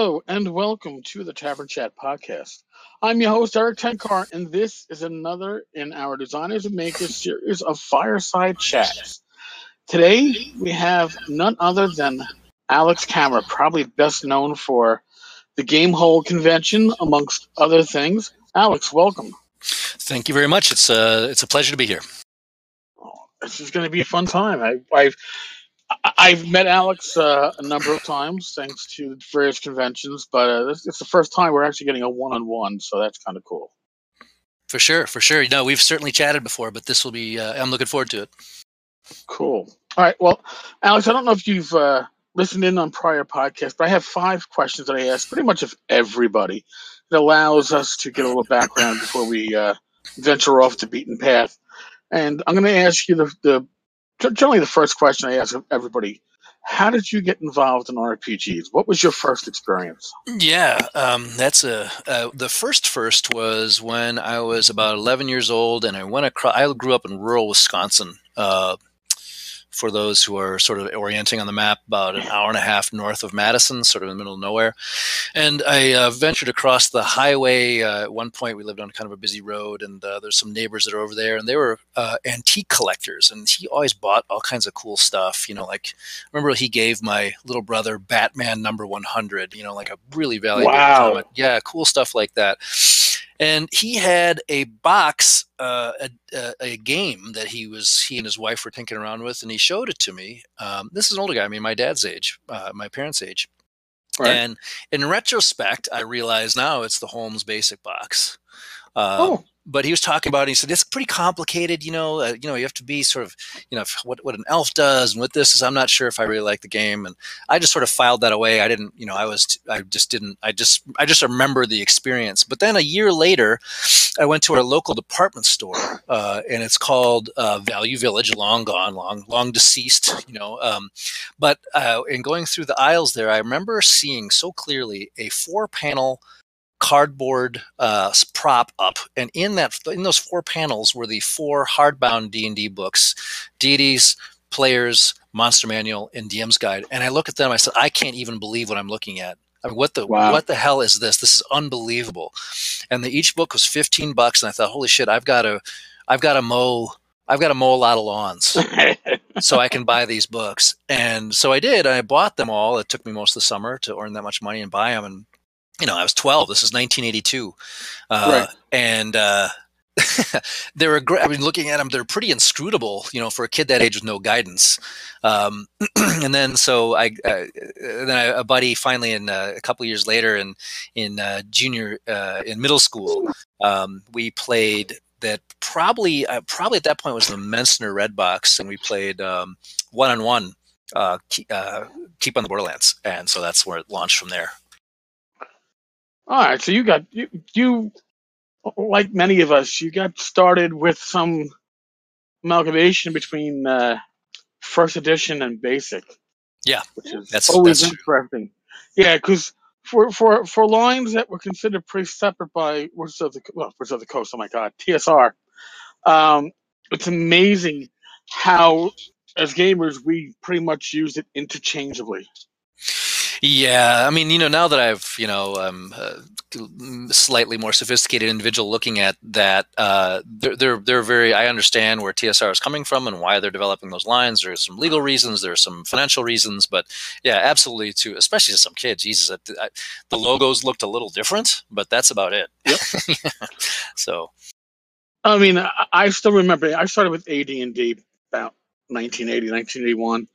Hello and welcome to the Tavern Chat podcast. I'm your host, Erik Tenkar, and this is another in our Designers and Makers series of fireside chats. Today, we have none other than Alex Kammer, probably best known for the Gamehole convention, amongst other things. Alex, welcome. Thank you very much. It's a, it's a pleasure to be here. Oh, this is going to be a fun time. I, I've I've met Alex uh, a number of times thanks to various conventions, but uh, it's, it's the first time we're actually getting a one-on-one, so that's kind of cool. For sure, for sure. No, we've certainly chatted before, but this will be. Uh, I'm looking forward to it. Cool. All right. Well, Alex, I don't know if you've uh, listened in on prior podcasts, but I have five questions that I ask pretty much of everybody. It allows us to get a little background before we uh, venture off the beaten path. And I'm going to ask you the, the generally the first question I ask everybody how did you get involved in RPGs? What was your first experience? Yeah, um, that's a uh, the first first was when I was about 11 years old, and I went across. I grew up in rural Wisconsin, uh, for those who are sort of orienting on the map, about an hour and a half north of Madison, sort of in the middle of nowhere. And I uh, ventured across the highway. Uh, at one point, we lived on kind of a busy road, and uh, there's some neighbors that are over there, and they were uh, antique collectors. And he always bought all kinds of cool stuff. You know, like remember he gave my little brother Batman number 100. You know, like a really valuable wow. comic. Yeah, cool stuff like that and he had a box, uh, a, a, game that he was he and his wife were tinkering around with, and he showed it to me. Um, this is an older guy, I mean, my dad's age, uh, my parents' age. Right. And in retrospect, I realize now it's the Holmes Basic box. Uh, oh but he was talking about it. He said it's pretty complicated. You know, uh, you know, you have to be sort of, you know, what what an elf does and what this is. I'm not sure if I really like the game, and I just sort of filed that away. I didn't, you know, I was, I just didn't, I just, I just remember the experience. But then a year later, I went to our local department store, uh, and it's called uh, Value Village, long gone, long, long deceased. You know, um, but uh, in going through the aisles there, I remember seeing so clearly a four panel cardboard uh, prop up, and in that in those four panels were the four hardbound D and D books, deities, players, monster manual, and DM's guide. And I look at them, I said, I can't even believe what I'm looking at. I mean, what the wow. what the hell is this? This is unbelievable. And the, each book was 15 bucks, and I thought, holy shit, I've got to, I've got to mow, I've got to mow a lot of lawns. so I can buy these books. And so I did. I bought them all. It took me most of the summer to earn that much money and buy them. And you know, I was 12. This is 1982. Uh, right. And uh, they were great. I mean, looking at them, they're pretty inscrutable, you know, for a kid that age with no guidance. Um, and then, so I, uh, then I, a buddy finally, in uh, a couple years later, in in uh, junior, uh, in middle school, um, we played that probably, probably at that point was the Mentzer Red Box, and we played one on one, keep on the Borderlands, and so that's where it launched from there. All right, so you got you you like many of us, you got started with some amalgamation between uh, first edition and basic. Yeah, which is that's always that's interesting. True. Yeah, because for for for lines that were considered pretty separate by Wizards of the well, Wizards of the Coast. Oh my God, TSR. Um, it's amazing how, as gamers, we pretty much use it interchangeably. Yeah, I mean, you know, now that I've, you know, um, uh, slightly more sophisticated individual looking at that, uh, they're, they're they're very. I understand where TSR is coming from and why they're developing those lines. There's some legal reasons, there's some financial reasons, but yeah, absolutely. To especially to some kids, Jesus, I, I, the logos looked a little different, but that's about it. Yep. so, I mean, I, I still remember. I started with AD&D about 1980, 1981,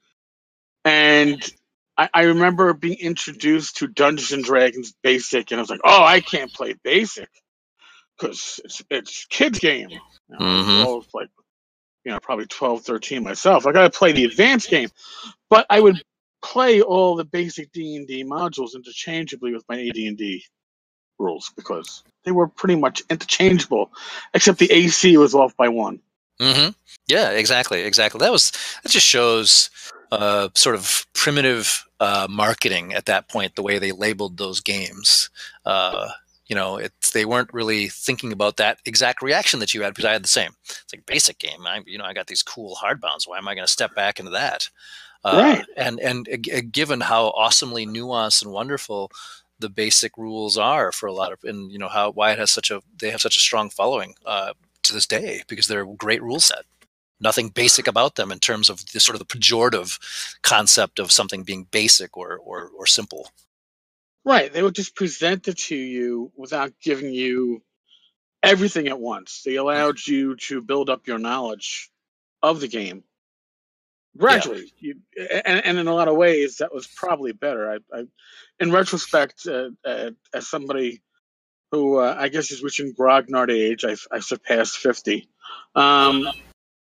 and I, I remember being introduced to Dungeons and Dragons Basic, and I was like, "Oh, I can't play Basic because it's it's kids game." You know, mm-hmm. I was like, you know, probably 12, 13 myself. I got to play the advanced game, but I would play all the basic D and D modules interchangeably with my AD and D rules because they were pretty much interchangeable, except the AC was off by one. Mm-hmm. Yeah, exactly, exactly. That was that just shows uh, sort of primitive uh, marketing at that point, the way they labeled those games. Uh, you know, it's they weren't really thinking about that exact reaction that you had because I had the same. It's like basic game. I, you know, I got these cool hardbounds. Why am I going to step back into that? Uh, right. And and uh, given how awesomely nuanced and wonderful the basic rules are for a lot of, and you know how why it has such a they have such a strong following uh, to this day because they're a great rule set. Nothing basic about them in terms of the sort of the pejorative concept of something being basic or or, or simple. Right. They would just present it to you without giving you everything at once. They allowed you to build up your knowledge of the game gradually. Yeah. You, and, and, in a lot of ways, that was probably better. I, I in retrospect, uh, uh, as somebody who uh, I guess is reaching grognard age, I've, I've surpassed 50. Um,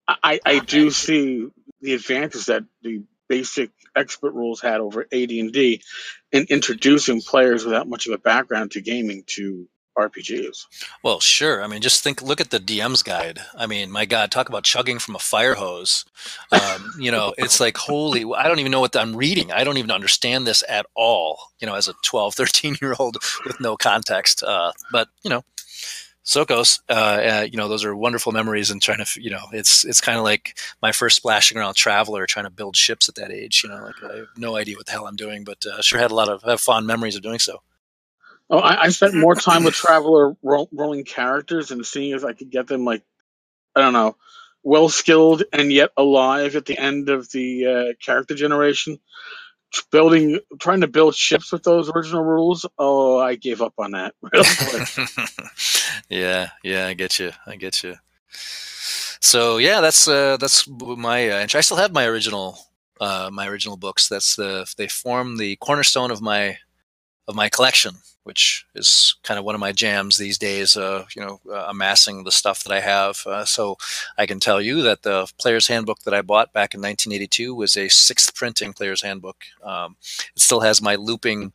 I, I do see the advantage that the basic expert rules had over AD&D in introducing players without much of a background to gaming to RPGs. Well, sure. I mean, just think, look at the DM's guide. I mean, my God, talk about chugging from a fire hose. Um, you know, it's like, holy, I don't even know what I'm reading. I don't even understand this at all, you know, as a 12, 13 year old with no context. Uh, but, you know, SOCOS, uh, uh, you know, those are wonderful memories and trying to, you know, it's, it's kind of like my first splashing around Traveller trying to build ships at that age, you know, like I have no idea what the hell I'm doing, but uh, sure had a lot of have fond memories of doing so. Oh, I, I spent more time with Traveller ro- rolling characters and seeing if I could get them like, I don't know, well skilled and yet alive at the end of the uh, character generation building trying to build ships with those original rules? Oh i gave up on that. Yeah yeah i get you. I get you. So yeah that's uh that's my uh, i still have my original uh my original books. That's the they form the cornerstone of my of my collection which is kind of one of my jams these days. Uh, you know, uh, amassing the stuff that I have. Uh, so I can tell you that the Player's Handbook that I bought back in 1982 was a sixth printing Player's Handbook. Um, it still has my looping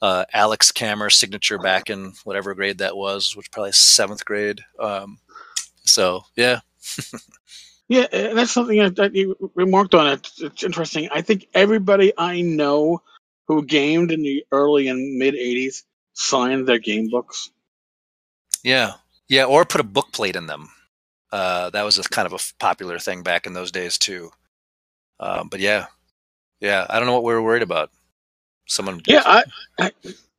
uh, Alex Kammer signature back in whatever grade that was, which probably seventh grade. Um, so yeah. yeah, and that's something that, you remarked on. It's interesting. I think everybody I know who gamed in the early and mid 80s signed their game books. Yeah, yeah, or put a book plate in them. Uh, that was a kind of a popular thing back in those days too. Um, but yeah, yeah, I don't know what we were worried about. Someone. Yeah, I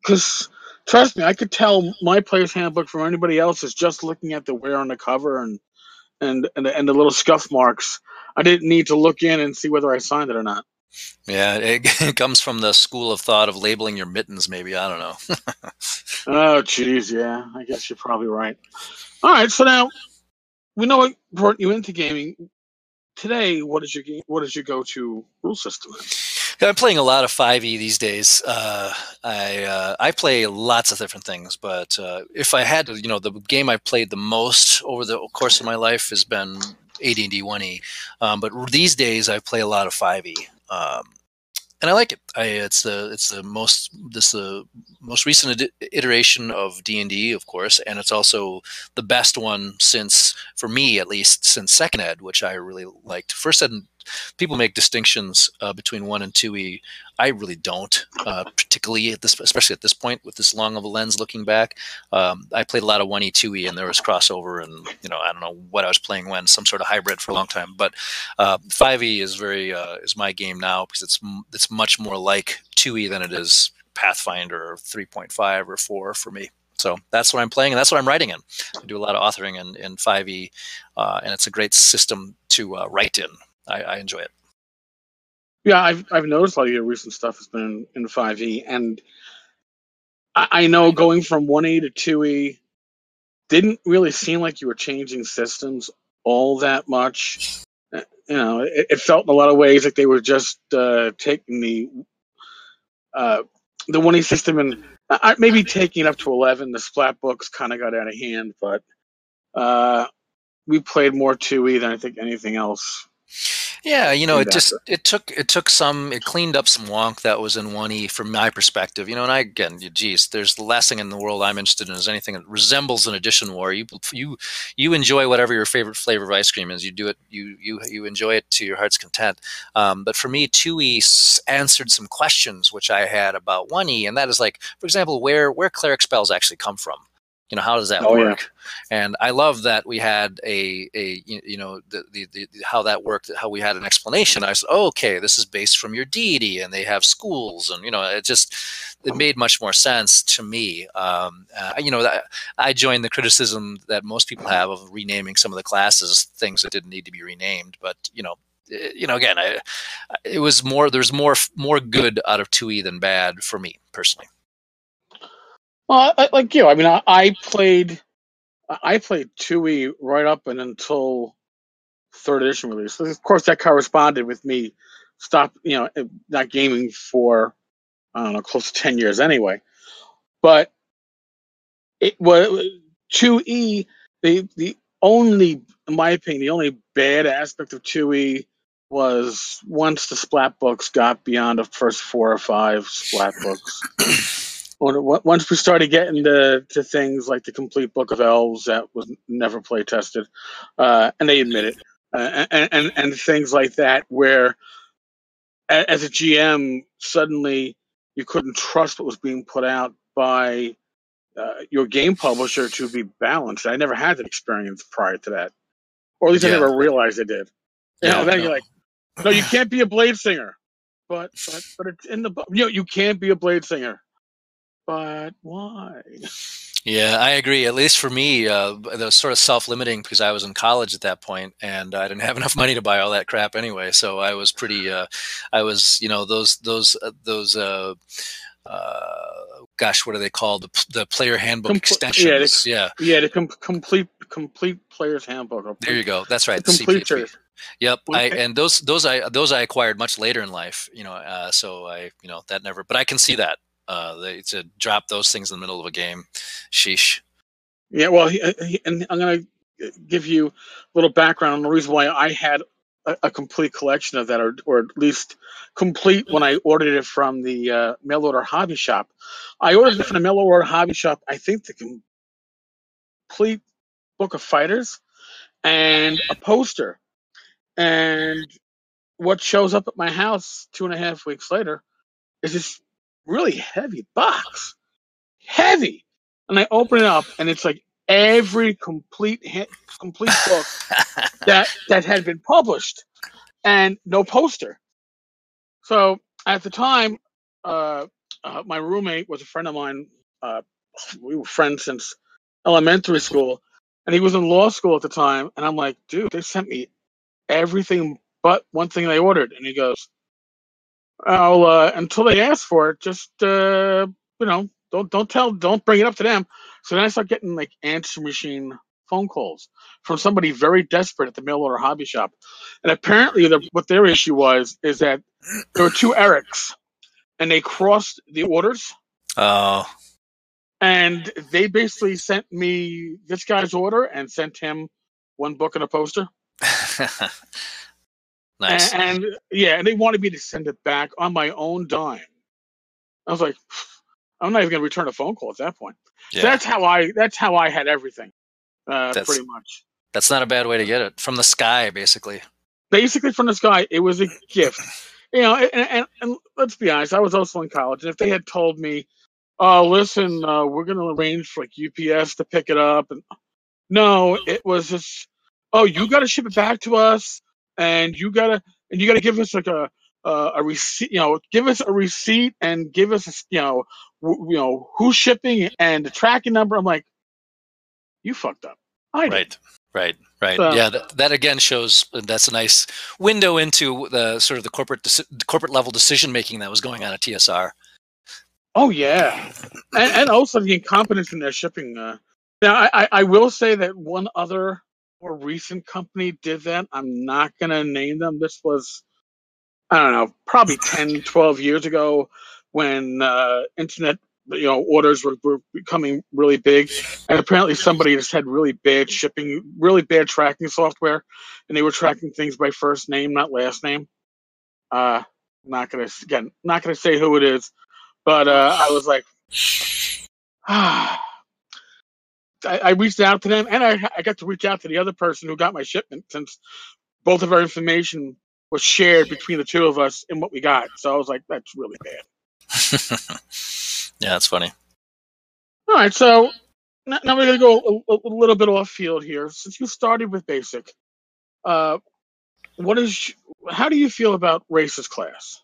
because trust me, I could tell my player's handbook from anybody else else's just looking at the wear on the cover and and and the, and the little scuff marks. I didn't need to look in and see whether I signed it or not. Yeah, it, it, comes from the school of thought of labeling your mittens. Maybe I don't know. oh, jeez, yeah, I guess you're probably right. All right, so now we know what brought you into gaming. Today, what is your game? What is your go-to rule system? I'm playing a lot of 5e these days. Uh, I uh, I play lots of different things, but uh, if I had to, you know, the game I played the most over the course of my life has been AD&D 1e. Um, but these days, I play a lot of 5e. Um, and I like it. I, it's the it's the most this the most recent iteration of D and D, of course, and it's also the best one since, for me at least, since Second Ed, which I really liked. First Ed people make distinctions uh, between one and two E. I really don't, uh, particularly at this, especially at this point with this long of a lens looking back. Um, I played a lot of one E, two E, and there was crossover, and you know I don't know what I was playing when, some sort of hybrid for a long time. But uh, five uh, E is very uh, is my game now because it's it's much more like two E than it is Pathfinder or three point five or four for me. So that's what I'm playing, and that's what I'm writing in. I do a lot of authoring in, in 5e, uh, and it's a great system to uh, write in. I, I enjoy it. Yeah, I've I've noticed a lot of your recent stuff has been in five E, and I, I know going from one E to two E didn't really seem like you were changing systems all that much. Uh, you know, it, it felt in a lot of ways like they were just uh, taking the uh, the one E system and uh, maybe taking it up to eleven. The splat books kind of got out of hand, but uh, we played more two E than I think anything else. Yeah, you know, it just it took it took some it cleaned up some wonk that was in one e from my perspective. You know, and I again, geez, there's the last thing in the world I'm interested in is anything that resembles an edition war. You you you enjoy whatever your favorite flavor of ice cream is. You do it. You you you enjoy it to your heart's content. Um, but for me, two e answered some questions which I had about one e, and that is like, for example, where where cleric spells actually come from you know how does that oh, work? Yeah. and i love that we had a a you know the, the, the how that worked how we had an explanation. I said oh, okay this is based from your deity and they have schools and you know it just it made much more sense to me. Um, uh, you know i joined the criticism that most people have of renaming some of the classes things that didn't need to be renamed but you know eh, you know again I, it was more there's more more good out of 2e than bad for me personally well, I, like you, I mean, I, I played, I played E right up and until third edition release. Of course, that corresponded with me stop, you know, eh, not gaming for I don't know, close to ten years anyway. But it was two E. The the only, in my opinion, the only bad aspect of two E was once the splat books got beyond the first four or five splat books. Once we started getting to, to things like the complete book of elves that was never play tested uh, and they admit it uh, and, and, and things like that where as a gm suddenly you couldn't trust what was being put out by uh, your game publisher to be balanced. I never had that experience prior to that. Or at least yeah. i never realized i did. Yeah, and then no. you're like no you can't be a blade singer. But but but it's in the book you know you can't be a blade singer but why? Yeah, I agree. At least for me, uh, that was sort of self-limiting because I was in college at that point, and I didn't have enough money to buy all that crap anyway. So I was pretty. Uh, I was, you know, those those uh, those. Uh, uh, gosh, what are they called? The, the player handbook extensions. Yeah, the, yeah, yeah, the com- complete complete player's handbook. Complete, there you go. That's right. The complete Yep. I and those those I those I acquired much later in life. You know, uh, so I you know that never. But I can see that uh, they, to drop those things in the middle of a game. Sheesh. Yeah, well, he, he, and I'm going to give you a little background on the reason why I had a, a, complete collection of that, or, or at least complete when I ordered it from the uh, mail order hobby shop. I ordered it from the mail order hobby shop. I think the complete book of fighters and a poster. And what shows up at my house two and a half weeks later is this really heavy box, heavy. And I open it up, and it's like every complete complete book that that had been published, and no poster. So at the time, uh, uh, my roommate was a friend of mine. Uh, we were friends since elementary school, and he was in law school at the time. And I'm like, dude, they sent me everything but one thing they ordered. And he goes, I'll uh, until they ask for it, just uh, you know, don't don't tell, don't bring it up to them. So then I start getting like answer machine phone calls from somebody very desperate at the mail order hobby shop, and apparently the, what their issue was is that there were two Erics, and they crossed the orders. Oh. And they basically sent me this guy's order and sent him one book and a poster. Nice. And, and, yeah, and they wanted me to send it back on my own dime. I was like, I'm not even going to return a phone call at that point. Yeah. So that's how I that's how I had everything, uh, pretty much. That's not a bad way to get it from the sky, basically. Basically from the sky, it was a gift. You know, and, and, and, let's be honest, I was also in college, and if they had told me, "Oh, listen, uh, we're going to arrange for like UPS to pick it up," and no, it was just, "Oh, you got to ship it back to us." And you gotta and you gotta give us like a uh, a receipt, you know, give us a receipt and give us, you know, w- you know who's shipping and the tracking number. I'm like, you fucked up. I right, did. right, right. So, yeah, that, that, again shows that's a nice window into the sort of the corporate deci- corporate level decision making that was going on at TSR. Oh yeah, and, and also the incompetence in their shipping. Uh, now, I, I will say that one other more recent company did that. I'm not going to name them. This was, I don't know, probably 10, 12 years ago when uh, internet you know orders were, were becoming really big, and apparently somebody just had really bad shipping, really bad tracking software, and they were tracking things by first name, not last name. Uh, not gonna again, not gonna say who it is, but uh, I was like, ah. I, I reached out to them, and I, I got to reach out to the other person who got my shipment since both of our information was shared between the two of us in what we got. So I was like, that's really bad. yeah, that's funny. All right, so now we're going to go a, a, little bit off field here. Since you started with basic, uh, what is how do you feel about racist class?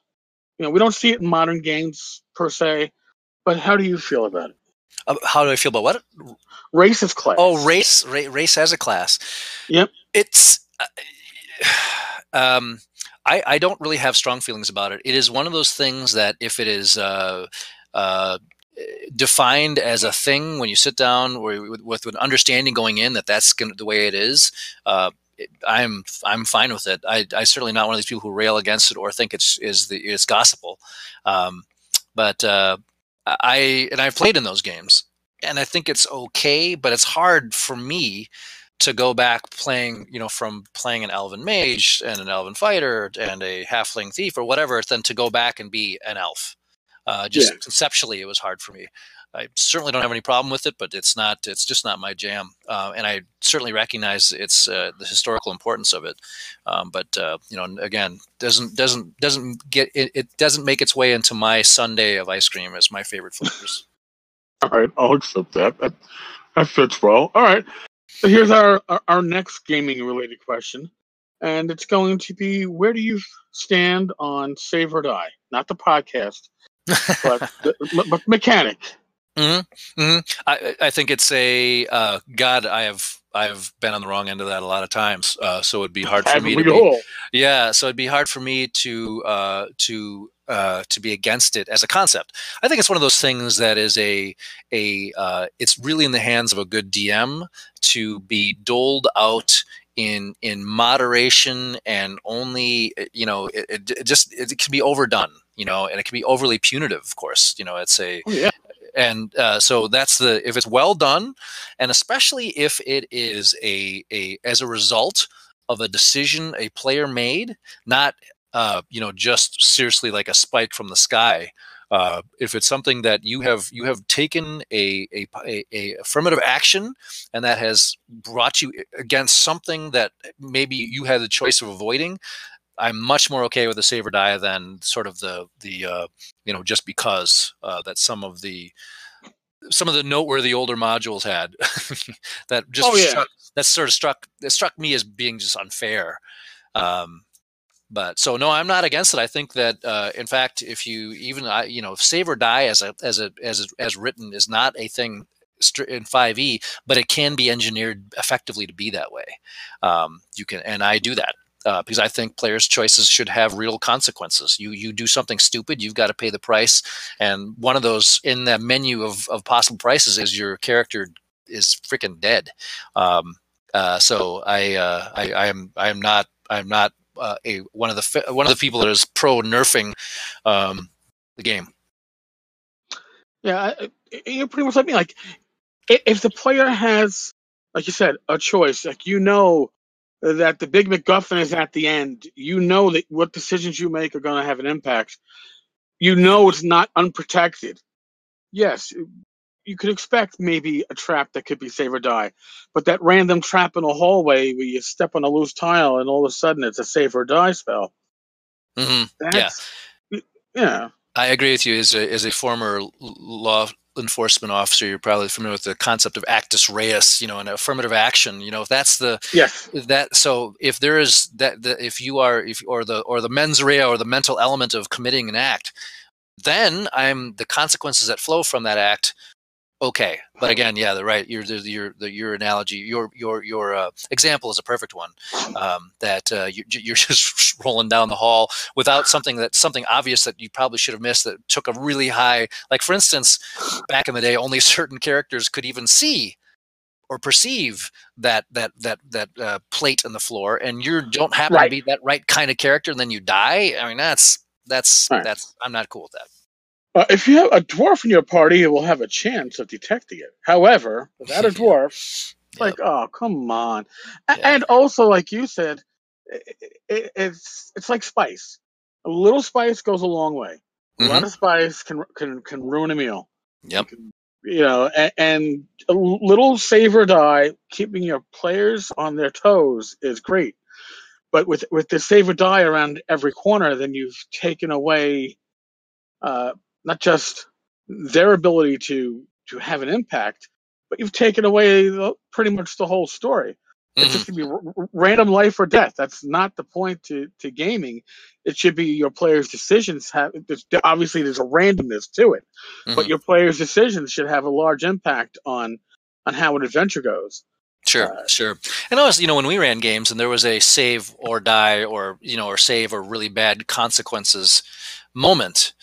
You know, we don't see it in modern games per se, but how do you feel about it? Uh, how do I feel about what? Racist class. Oh, race, ra- race as a class. Yep. It's. Uh, um, I, I don't really have strong feelings about it. It is one of those things that if it is uh, uh, defined as a thing when you sit down with, with an understanding going in that that's gonna, the way it is, uh, I'm I'm fine with it. I I certainly not one of these people who rail against it or think it's is the it's gospel. Um, but uh, I and I've played in those games, and I think it's okay. But it's hard for me to go back playing, you know, from playing an elven mage and an elven fighter and a halfling thief or whatever, than to go back and be an elf. Uh, just yeah. conceptually, it was hard for me. I certainly don't have any problem with it, but it's not. It's just not my jam, uh, and I certainly recognize it's uh, the historical importance of it. Um, but uh, you know, again, doesn't doesn't doesn't get it, it, Doesn't make its way into my sundae of ice cream as my favorite flavors. All right, I'll accept that. That, that fits well. All right, so here's our, our, our next gaming related question. And it's going to be where do you stand on Save or Die? Not the podcast, but, the, but mechanic. Mm-hmm. Mm-hmm. I, I think it's a uh, God. I have I've been on the wrong end of that a lot of times, uh, so it'd be hard for me to be, yeah. So it'd be hard for me to uh, to uh, to be against it as a concept. I think it's one of those things that is a a uh, it's really in the hands of a good DM to be doled out in in moderation and only you know it, it, it just it can be overdone you know and it can be overly punitive of course you know it's a oh, yeah and uh, so that's the if it's well done and especially if it is a a as a result of a decision a player made not uh, you know just seriously like a spike from the sky uh, if it's something that you have you have taken a, a, a, affirmative action and that has brought you against something that maybe you had the choice of avoiding I'm much more okay with the save or die than sort of the the uh, you know just because uh, that some of the some of the noteworthy older modules had that just oh, yeah. struck, that sort of struck that struck me as being just unfair. Um, but so no, I'm not against it. I think that uh, in fact, if you even you know save or die as a as a as as written is not a thing in 5e, but it can be engineered effectively to be that way. Um, you can, and I do that uh, because I think players' choices should have real consequences. You you do something stupid, you've got to pay the price, and one of those in that menu of, of possible prices is your character is freaking dead. Um, uh, so I, uh, I I am I am not I'm not uh, a one of the one of the people that is pro nerfing um, the game. Yeah, you're pretty much like me. Like if the player has, like you said, a choice, like you know that the big MacGuffin is at the end. You know that what decisions you make are going to have an impact. You know it's not unprotected. Yes, you could expect maybe a trap that could be save or die, but that random trap in a hallway where you step on a loose tile and all of a sudden it's a save or die spell. Mm-hmm. yeah, yeah. I agree with you. As a as a former law enforcement officer, you're probably familiar with the concept of actus reus, you know, an affirmative action. You know, if that's the yes that so if there is that the, if you are if or the or the mens rea or the mental element of committing an act, then I'm the consequences that flow from that act okay but again yeah the right your your the, your analogy your your your uh, example is a perfect one um, that uh, you, you're just rolling down the hall without something that something obvious that you probably should have missed that took a really high like for instance back in the day only certain characters could even see or perceive that that that that uh, plate in the floor and you don't happen right. to be that right kind of character and then you die i mean that's that's right. that's i'm not cool with that Uh, if you have a dwarf in your party, it will have a chance of detecting it. However, without a dwarf, Yep. like, oh, come on. And also, like you said, i i it's it's like spice. A little spice goes a long way. A lot Mhm. of spice can can can ruin a meal. Yep. You know, and, and a little save or die, keeping your players on their toes is great. But with with the save or die around every corner, then you've taken away uh, not just their ability to to have an impact, but you've taken away the, pretty much the whole story. It's Mhm. just gonna be r- random life or death. That's not the point to, to gaming. It should be your players' decisions have. There's, obviously, there's a randomness to it, but Mhm. your players' decisions should have a large impact on on how an adventure goes. Sure, Uh, sure. And always, you know, when we ran games and there was a save or die or, you know, or save or really bad consequences moment,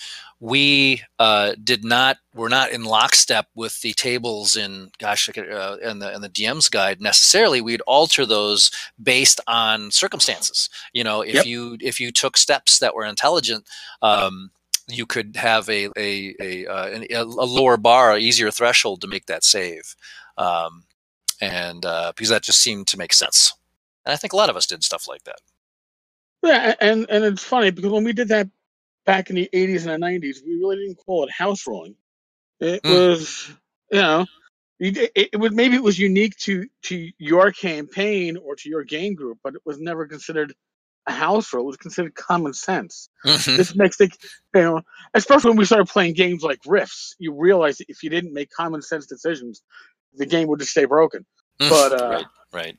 we uh, did not, we're not in lockstep with the tables in, gosh, uh, in the, in the DM's guide necessarily. We'd alter those based on circumstances. You know, if Yep. you, if you took steps that were intelligent, um, you could have a, a, a, uh, a lower bar, a easier threshold to make that save. Um, and uh, because that just seemed to make sense. And I think a lot of us did stuff like that. Yeah, and and it's funny because when we did that back in the '80s and the '90s, we really didn't call it house rolling. It Mm. was, you know, it, it was maybe it was unique to to your campaign or to your game group, but it was never considered a house rule. It was considered common sense. Mhm. This makes it, you know, especially when we started playing games like Rifts, you realize that if you didn't make common sense decisions, the game would just stay broken. But uh, right, right.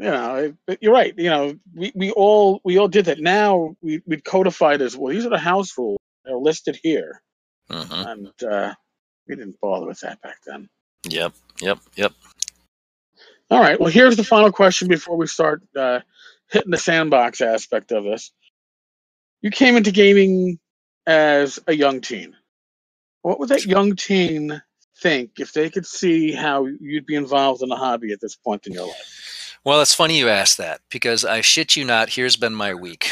You know, but you're right. You know, we, we all we all did that. Now we we codified as well. These are the house rules. They're listed here, hmm and uh, we didn't bother with that back then. Yep, yep, yep. All right. Well, here's the final question before we start uh, hitting the sandbox aspect of this. You came into gaming as a young teen. What would that young teen think if they could see how you'd be involved in a hobby at this point in your life? Well, it's funny you asked that because I shit you not, here's been my week.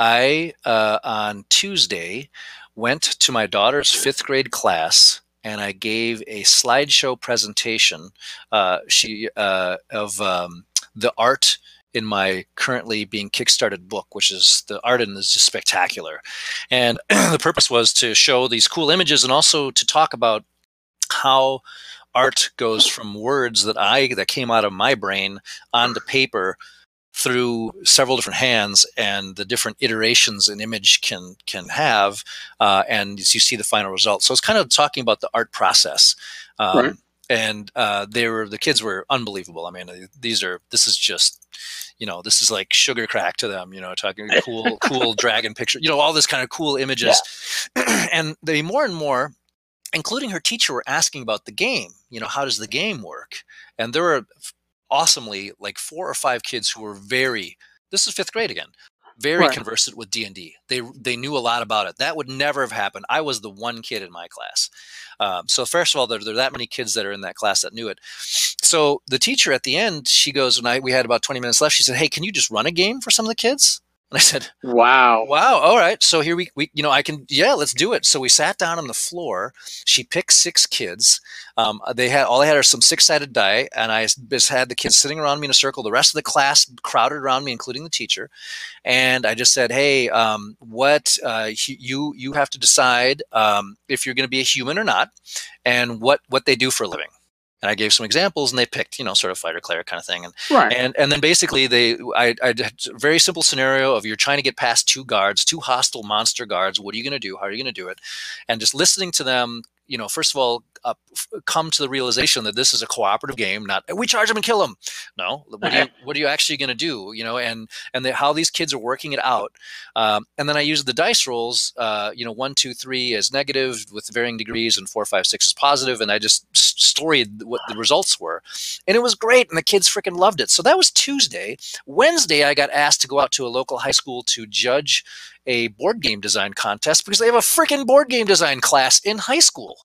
I, uh, on Tuesday, went to my daughter's fifth grade class and I gave a slideshow presentation uh, she, uh, of um, the art in my currently being kickstarted book, which is the art in is just spectacular. And the purpose was to show these cool images and also to talk about how art goes from words that I that came out of my brain onto paper through several different hands and the different iterations an image can can have uh, and as you see the final result. So it's kind of talking about the art process um, Right. and uh, they were the kids were unbelievable. I mean these are this is just you know this is like sugar crack to them you know talking cool cool dragon picture you know all this kind of cool images. And they more and more including her teacher were asking about the game you know how does the game work? And there were awesomely like four or five kids who were very this is fifth grade again very Right. conversant with d&d they they knew a lot about it. That would never have happened. I was the one kid in my class. Um, so first of all there, there are that many kids that are in that class that knew it. So the teacher at the end she goes and I, we had about 20 minutes left she said hey can you just run a game for some of the kids and i said Wow. Wow. All right. So here we, we, you know, I can, yeah, let's do it. So we sat down on the floor. She picked six kids. Um, they had, all they had are some six sided die. And I just had the kids sitting around me in a circle. The rest of the class crowded around me, including the teacher. And I just said, Hey, um, what, uh, you, you have to decide, um, if you're going to be a human or not and what, what they do for a living. And I gave some examples and they picked, you know, sort of fighter cleric kind of thing. And Right. and and then basically they I, I did a very simple scenario of you're trying to get past two guards two hostile monster guards what are you going to do how are you going to do it and just listening to them you know first of all uh, come to the realization that this is a cooperative game not we charge them and kill them. No what are you what are you actually going to do? You know and and the, how these kids are working it out. Um, and then i used the dice rolls uh, you know one two three as negative with varying degrees and four five six as positive and i just storied what the results were. And it was great and the kids freaking loved it. So that was tuesday. Wednesday i got asked to go out to a local high school to judge a board game design contest because they have a freaking board game design class in high school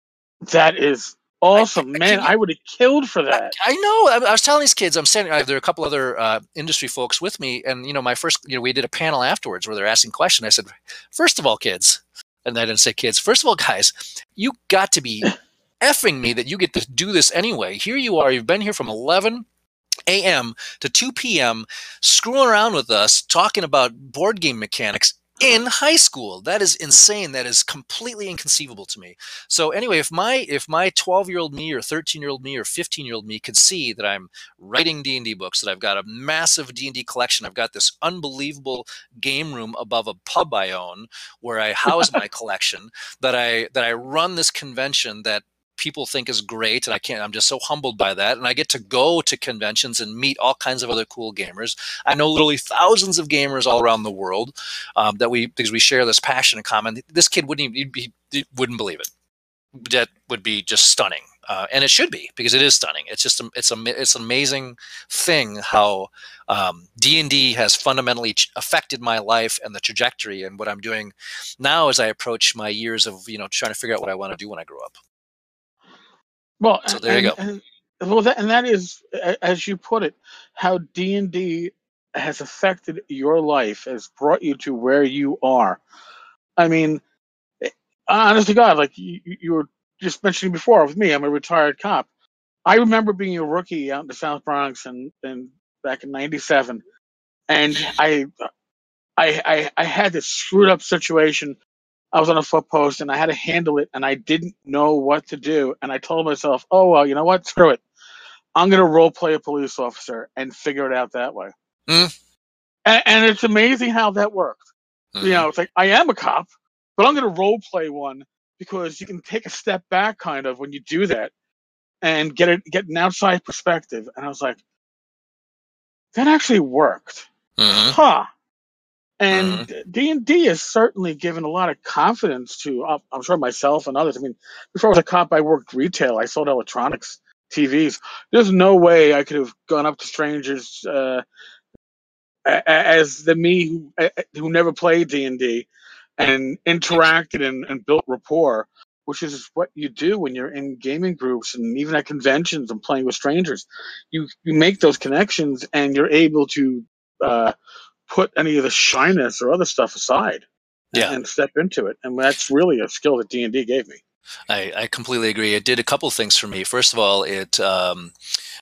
That is awesome, I- man. you- I would have killed for that. I know. I, I was telling these kids, I'm standing. I, there are a couple other uh, industry folks with me, and you know, my first, you know, we did a panel afterwards where they're asking questions. I said, first of all, kids, and I didn't say kids. First of all, guys, you got to be effing me that you get to do this anyway. Here you are. You've been here from 11 a.m. to 2 p.m. screwing around with us, talking about board game mechanics in high school. That is insane. That is completely inconceivable to me. So anyway, if my if my 12 year old me or 13 year old me or 15 year old me could see that I'm writing D and D books, that I've got a massive D and D collection, I've got this unbelievable game room above a pub I own where I house my collection, that I that I run this convention that people think is great and i can't i'm just so humbled by that and i get to go to conventions and meet all kinds of other cool gamers. I know literally thousands of gamers all around the world um, that we because we share this passion in common. This kid wouldn't even be wouldn't believe it. That would be just stunning uh, and it should be because it is stunning. It's just a, it's a it's an amazing thing how um, d&d has fundamentally affected my life and the trajectory and what i'm doing now as i approach my years of you know trying to figure out what i want to do when i grow up well, so there and, you go. And, well, that, and that is, as you put it, how D and D has affected your life, has brought you to where you are. I mean, eh, honest to God, like you, you were just mentioning before with me, I'm a retired cop. I remember being a rookie out in the South Bronx and, and back in '97, and I, I, I, I had this screwed up situation I was on a foot post and I had to handle it and I didn't know what to do. And I told myself, oh, well, you know what? Screw it. I'm going to role play a police officer and figure it out that way. Mm. And, and, it's amazing how that worked. Mm. You know, it's like I am a cop, but I'm going to role play one because you can take a step back kind of when you do that and get it, get an outside perspective. And I was like, that actually worked. Mm-hmm. Huh. And mm-hmm. D and D has certainly given a lot of confidence to, uh, I'm sure myself and others. I mean, before I was a cop, I worked retail. I sold electronics, TVs. There's no way I could have gone up to strangers uh, as the me who, who never played D and D and interacted and, and built rapport, which is what you do when you're in gaming groups and even at conventions and playing with strangers. You you make those connections and you're able to uh, put any of the shyness or other stuff aside yeah. and step into it. And that's really a skill that D and D gave me. I, I, completely agree. It did a couple things for me. First of all, it um,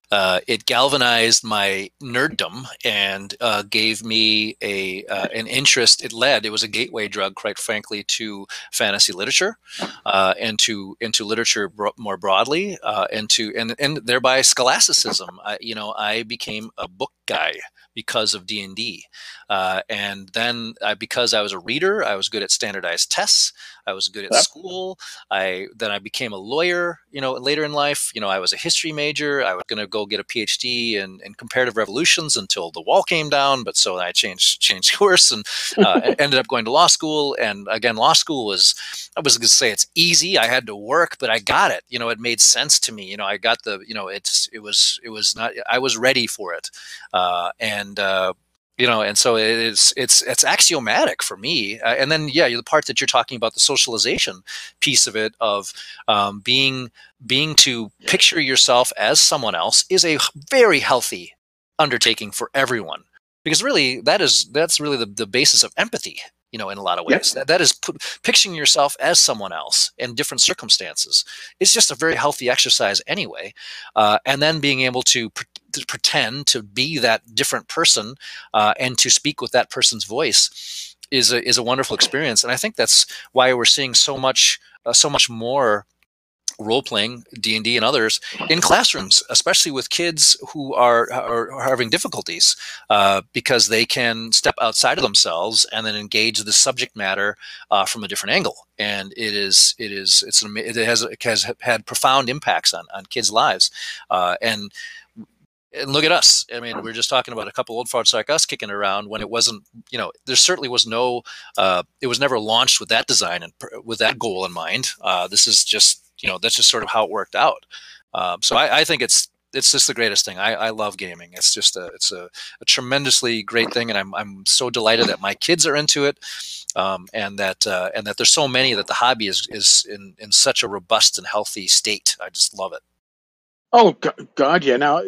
uh, it galvanized my nerddom and uh, gave me a uh, an interest. It led. It was a gateway drug, quite frankly, to fantasy literature uh, and to into literature bro- more broadly, uh, and to and and thereby scholasticism. I, you know, I became a book guy because of D&D. Uh, and then I, because I was a reader, I was good at standardized tests. I was good at school. I then I became a lawyer. You know, later in life, you know, I was a history major. I was going to go get a PhD in, in comparative revolutions until the wall came down. But so I changed changed course and uh, ended up going to law school. And again, law school was I was going to say it's easy. I had to work, but I got it. You know, it made sense to me. You know, I got the you know it's it was it was not I was ready for it. Uh, and uh, you know and so it's it's it's axiomatic for me. Uh, and then yeah the part that you're talking about the socialization piece of it of um, being being to picture yourself as someone else is a very healthy undertaking for everyone. Because really that is that's really the, the basis of empathy you know in a lot of ways. That, that is put, picturing yourself as someone else in different circumstances. It's just a very healthy exercise anyway. Uh, and then being able to to pretend to be that different person uh, and to speak with that person's voice is a, is a wonderful experience. And I think that's why we're seeing so much uh, so much more role playing D and D and others in classrooms, especially with kids who are are, are having difficulties uh, because they can step outside of themselves and then engage the subject matter uh, from a different angle. And it is it is it's an, it has it has had profound impacts on on kids' lives. Uh, and and look at us. I mean, we are just talking about a couple old farts like us kicking around when it wasn't, you know, there certainly was no, uh, it was never launched with that design and with that goal in mind. Uh, this is just, you know, that's just sort of how it worked out. Um, so I, I, think it's it's just the greatest thing. I, I love gaming. It's just a it's a, a, tremendously great thing, and I'm I'm so delighted that my kids are into it, um, and that uh, and that there's so many that the hobby is is in in such a robust and healthy state. I just love it. Oh God, yeah. Now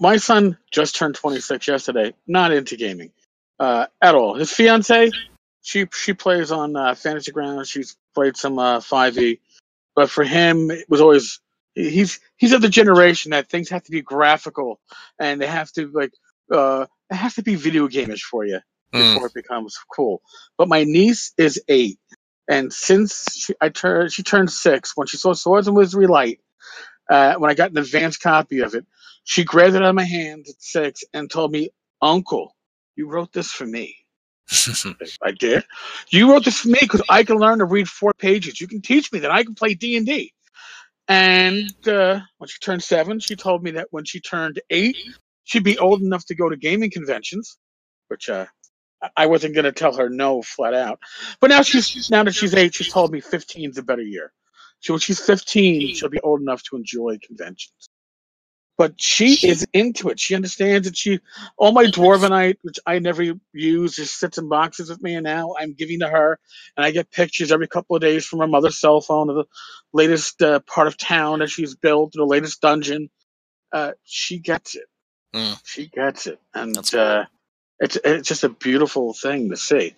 my son just turned 26 yesterday. Not into gaming uh, at all. His fiance, she she plays on uh, Fantasy Grounds. She's played some uh, 5e, but for him, it was always he's he's of the generation that things have to be graphical and they have to like uh it has to be video gameish for you Mm. before it becomes cool. But my niece is eight, and since she, I turned she turned six when she saw Swords and Wizardry Light, uh, when I got an advanced copy of it, she grabbed it out of my hand at six and told me, "Uncle, you wrote this for me." I did. You wrote this for me because I can learn to read four pages. You can teach me that I can play D and D. And uh, when she turned seven, she told me that when she turned eight, she'd be old enough to go to gaming conventions, which uh, I- I wasn't going to tell her no flat out. But now she's now that she's eight, she's told me 15 is a better year. So when she's 15, she'll be old enough to enjoy conventions. But she is into it. She understands that she all my dwarvenite, which I never use, just sits in boxes with me, and now I'm giving to her, and I get pictures every couple of days from her mother's cell phone of the latest uh, part of town that she's built, the latest dungeon. Uh, she gets it. Mm. She gets it, and uh, it's it's just a beautiful thing to see.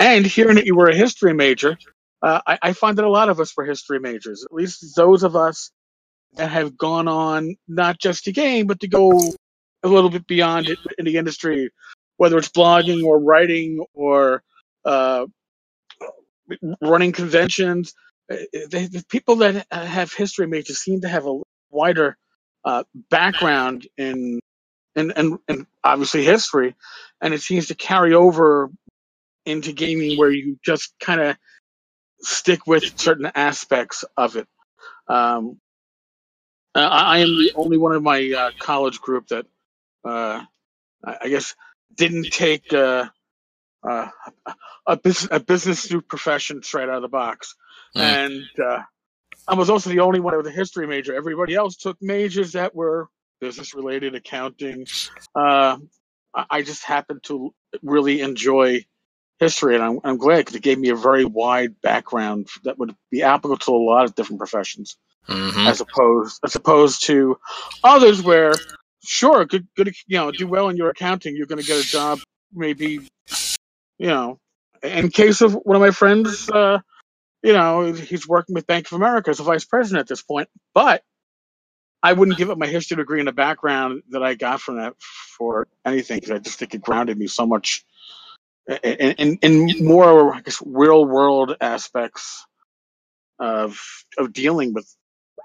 And hearing that you were a history major, uh, I, I find that a lot of us were history majors. At least those of us that have gone on not just to game, but to go a little bit beyond it in the industry, whether it's blogging or writing or uh, running conventions. Uh, The, people that have history majors seem to have a wider uh, background in, in, in, in obviously history, and it seems to carry over into gaming where you just kind of stick with certain aspects of it. Um, uh, I I am the only one in my uh, college group that uh, I I guess didn't take uh, uh, a business a business through profession straight out of the box, Mm. and uh, I was also the only one with a history major. Everybody else took majors that were business related, accounting. Uh, I I just happened to really enjoy history, and I'm, I'm glad because it gave me a very wide background that would be applicable to a lot of different professions Mhm. as opposed as opposed to others where sure good good you know do well in your accounting you're going to get a job maybe you know in case of one of my friends uh you know he's working with bank of america as a vice president at this point but i wouldn't give up my history degree and the background that i got from that for anything because i just think it grounded me so much in, in, in more I guess, real world aspects of of dealing with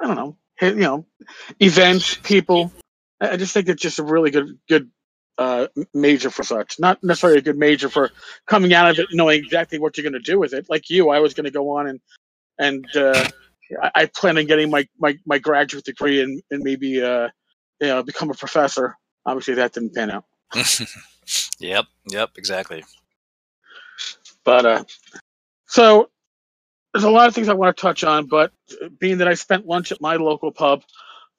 I don't know you know events people I just think it's just a really good good uh, major for such not necessarily a good major for coming out of it knowing exactly what you're going to do with it like you I was going to go on and and uh, I, I plan on getting my, my, my graduate degree and, and maybe uh, you know become a professor obviously that didn't pan out yep. Yep. Exactly. But uh, so there's a lot of things I want to touch on, but being that I spent lunch at my local pub,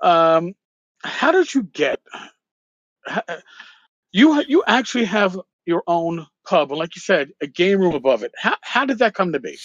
um, how did you get? ha- You you actually have your own pub, and like you said, a game room above it. How how did that come to be?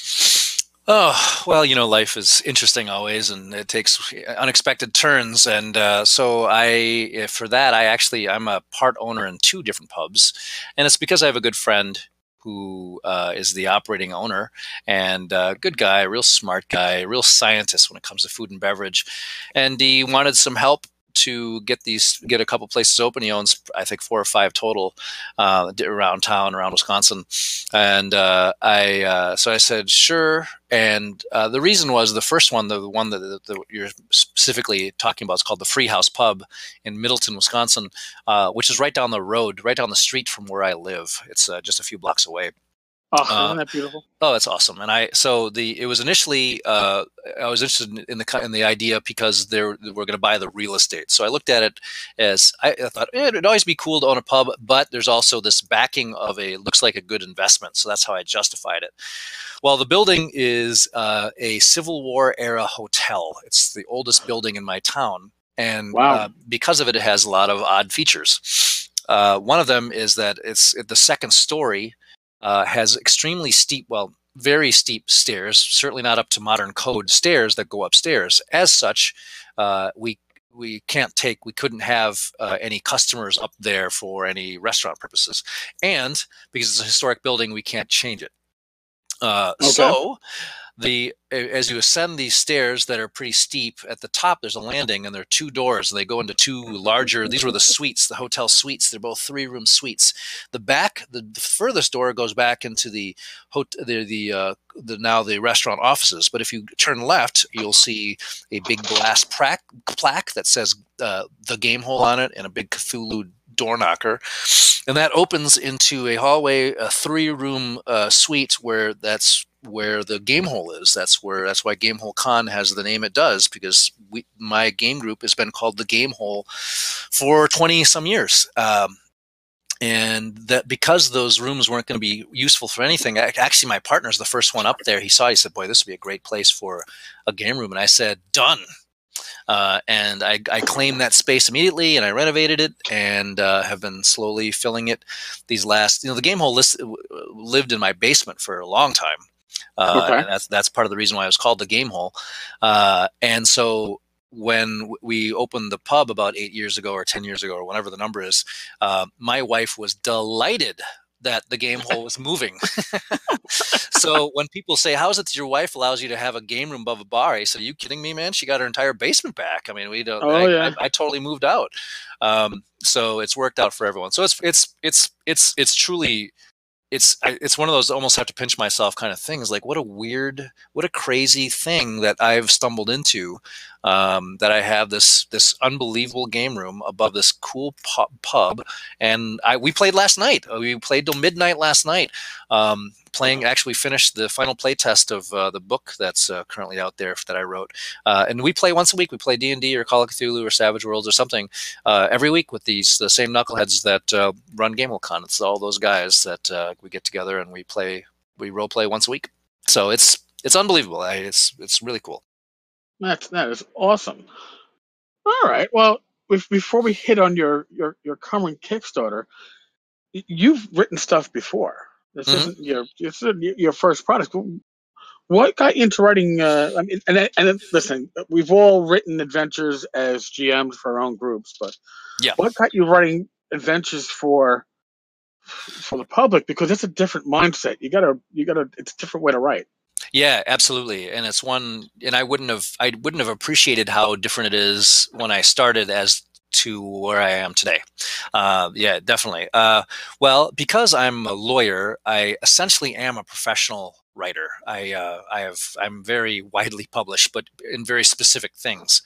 Oh, well, you know, life is interesting always, and it takes unexpected turns. And uh, so, I, eh, for that, I actually, I'm a part owner in two different pubs. And it's because I have a good friend who uh, is the operating owner and uh, good guy, real smart guy, real scientist when it comes to food and beverage. And he wanted some help to get these, get a couple places open. He owns, I think, four or five total uh, around town, around Wisconsin. And uh, I, uh, so I said, sure. And uh, the reason was the first one, the one that, that, that you're specifically talking about, is called the Free House Pub in Middleton, Wisconsin, uh, which is right down the road, right down the street from where I live. It's uh, just a few blocks away. Oh, Uh, isn't that beautiful? Oh, that's awesome! And I so the it was initially uh, I was interested in- in the in the idea because they're we're going to buy the real estate. So I looked at it as I, I thought eh, it'd always be cool to own a pub, but there's also this backing of a looks like a good investment. So that's how I justified it. Well, the building is uh, a Civil War era hotel. It's the oldest building in my town, and Wow. uh, because of it, it has a lot of odd features. Uh, one of them is that it's the second story uh, has extremely steep, well, very steep stairs, certainly not up to modern code stairs that go upstairs. As such, uh, we we can't take, we couldn't have uh, any customers up there for any restaurant purposes, and because it's a historic building, we can't change it. Uh, Okay. So the as you ascend these stairs that are pretty steep at the top there's a landing and there are two doors. And they go into two larger these were the suites the hotel suites. They're both three room suites. The back the, the furthest door goes back into the hot the the, uh, the now the restaurant offices. But if you turn left you'll see a big glass plaque plaque that says uh, the game hole on it and a big cthulhu door knocker. And that opens into a hallway a three room uh, suite where that's where the game hole is. That's where that's why Gamehole Con has the name it does because we, my game group has been called the Game Hole for twenty some years. Um, and that because those rooms weren't going to be useful for anything, ac- actually, my partner's the first one up there. He saw, he said, "Boy, this would be a great place for a game room." And I said, "Done." Uh, and I, I claimed that space immediately, and I renovated it, and uh, have been slowly filling it. These last, you know, the game hole list, lived in my basement for a long time. Uh, Okay. and that's that's part of the reason why it was called the game hole. Uh, and so when we opened the pub about eight years ago or ten years ago or whatever the number is, uh, my wife was delighted that the game hole was moving. so when people say, "How is it that your wife allows you to have a game room above a bar?" I said, "Are you kidding me, man? She got her entire basement back. I mean, we don't. Oh, I, yeah. I, I totally moved out. Um, so it's worked out for everyone. So it's it's it's it's it's truly it's it's one of those almost have to pinch myself kind of things like what a weird what a crazy thing that i've stumbled into um, that i have this this unbelievable game room above this cool pub, and i we played last night Uh, we played till midnight last night um, playing actually finished the final play test of uh, the book that's uh, currently out there that i wrote uh, and we play once a week we play d&d or call of cthulhu or savage worlds or something uh, every week with these the same knuckleheads that uh, run Gamehole Con. It's all those guys that uh, we get together and we play, we role play once a week. So it's it's unbelievable. I, it's it's really cool. That's that is awesome. All right. Well, if, before we hit on your your your current Kickstarter, you've written stuff before. This Mhm. isn't your this isn't your first product. What got you into writing? Uh, I mean, and and and listen, we've all written adventures as GMs for our own groups, but Yeah. what got you writing adventures for for the public? Because it's a different mindset. You gotta you gotta. It's a different way to write. Yeah, absolutely. And it's one, and I wouldn't have I wouldn't have appreciated how different it is when I started as to where I am today. Uh, yeah, definitely. Uh, well, because I'm a lawyer, I essentially am a professional writer. I uh, I have I'm very widely published, but in very specific things.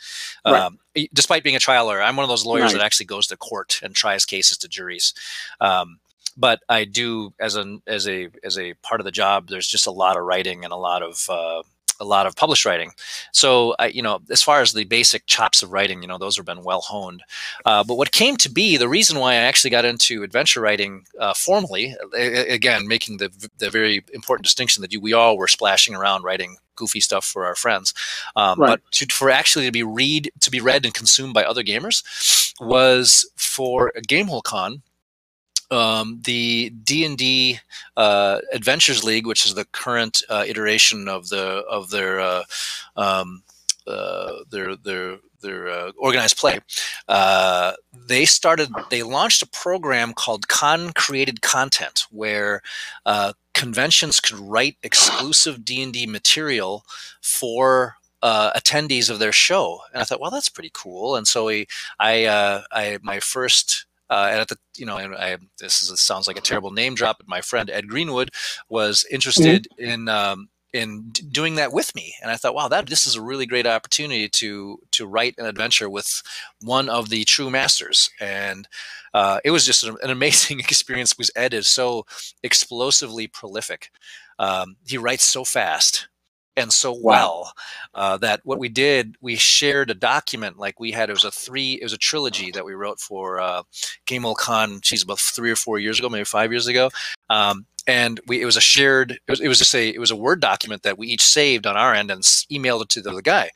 Right. Um, despite being a trial lawyer, I'm one of those lawyers Right. that actually goes to court and tries cases to juries. Um, but I do as an as a as a part of the job. There's just a lot of writing and a lot of uh, a lot of published writing. So I, you know, as far as the basic chops of writing, you know, those have been well honed. Uh, but what came to be the reason why I actually got into adventure writing uh, formally, again, making the the very important distinction that you, we all were splashing around writing goofy stuff for our friends, um, Right. but to, for actually to be read to be read and consumed by other gamers was for Gamehole Con um, the D and D uh, Adventures League, which is the current uh, iteration of the of their uh, um, uh, their their their uh, organized play. They started. They launched a program called Con Created Content, where conventions could write exclusive D and D material for uh, attendees of their show, and I thought, well, that's pretty cool. And so we, I, uh, I, my first uh, and at the you know, and I this is sounds like a terrible name drop, but my friend Ed Greenwood was interested in um, in d- doing that with me, and I thought, wow, that this is a really great opportunity to to write an adventure with one of the true masters, and uh, it was just an, an amazing experience because Ed is so explosively prolific. Um, he writes so fast and so well uh, that what we did, we shared a document like we had. It was a three, it was a trilogy that we wrote for uh, Gamehole Con. She's about three or four years ago, maybe five years ago. Um, and we, it was a shared, it was, it was just a, it was a Word document that we each saved on our end and s- emailed it to the other guy.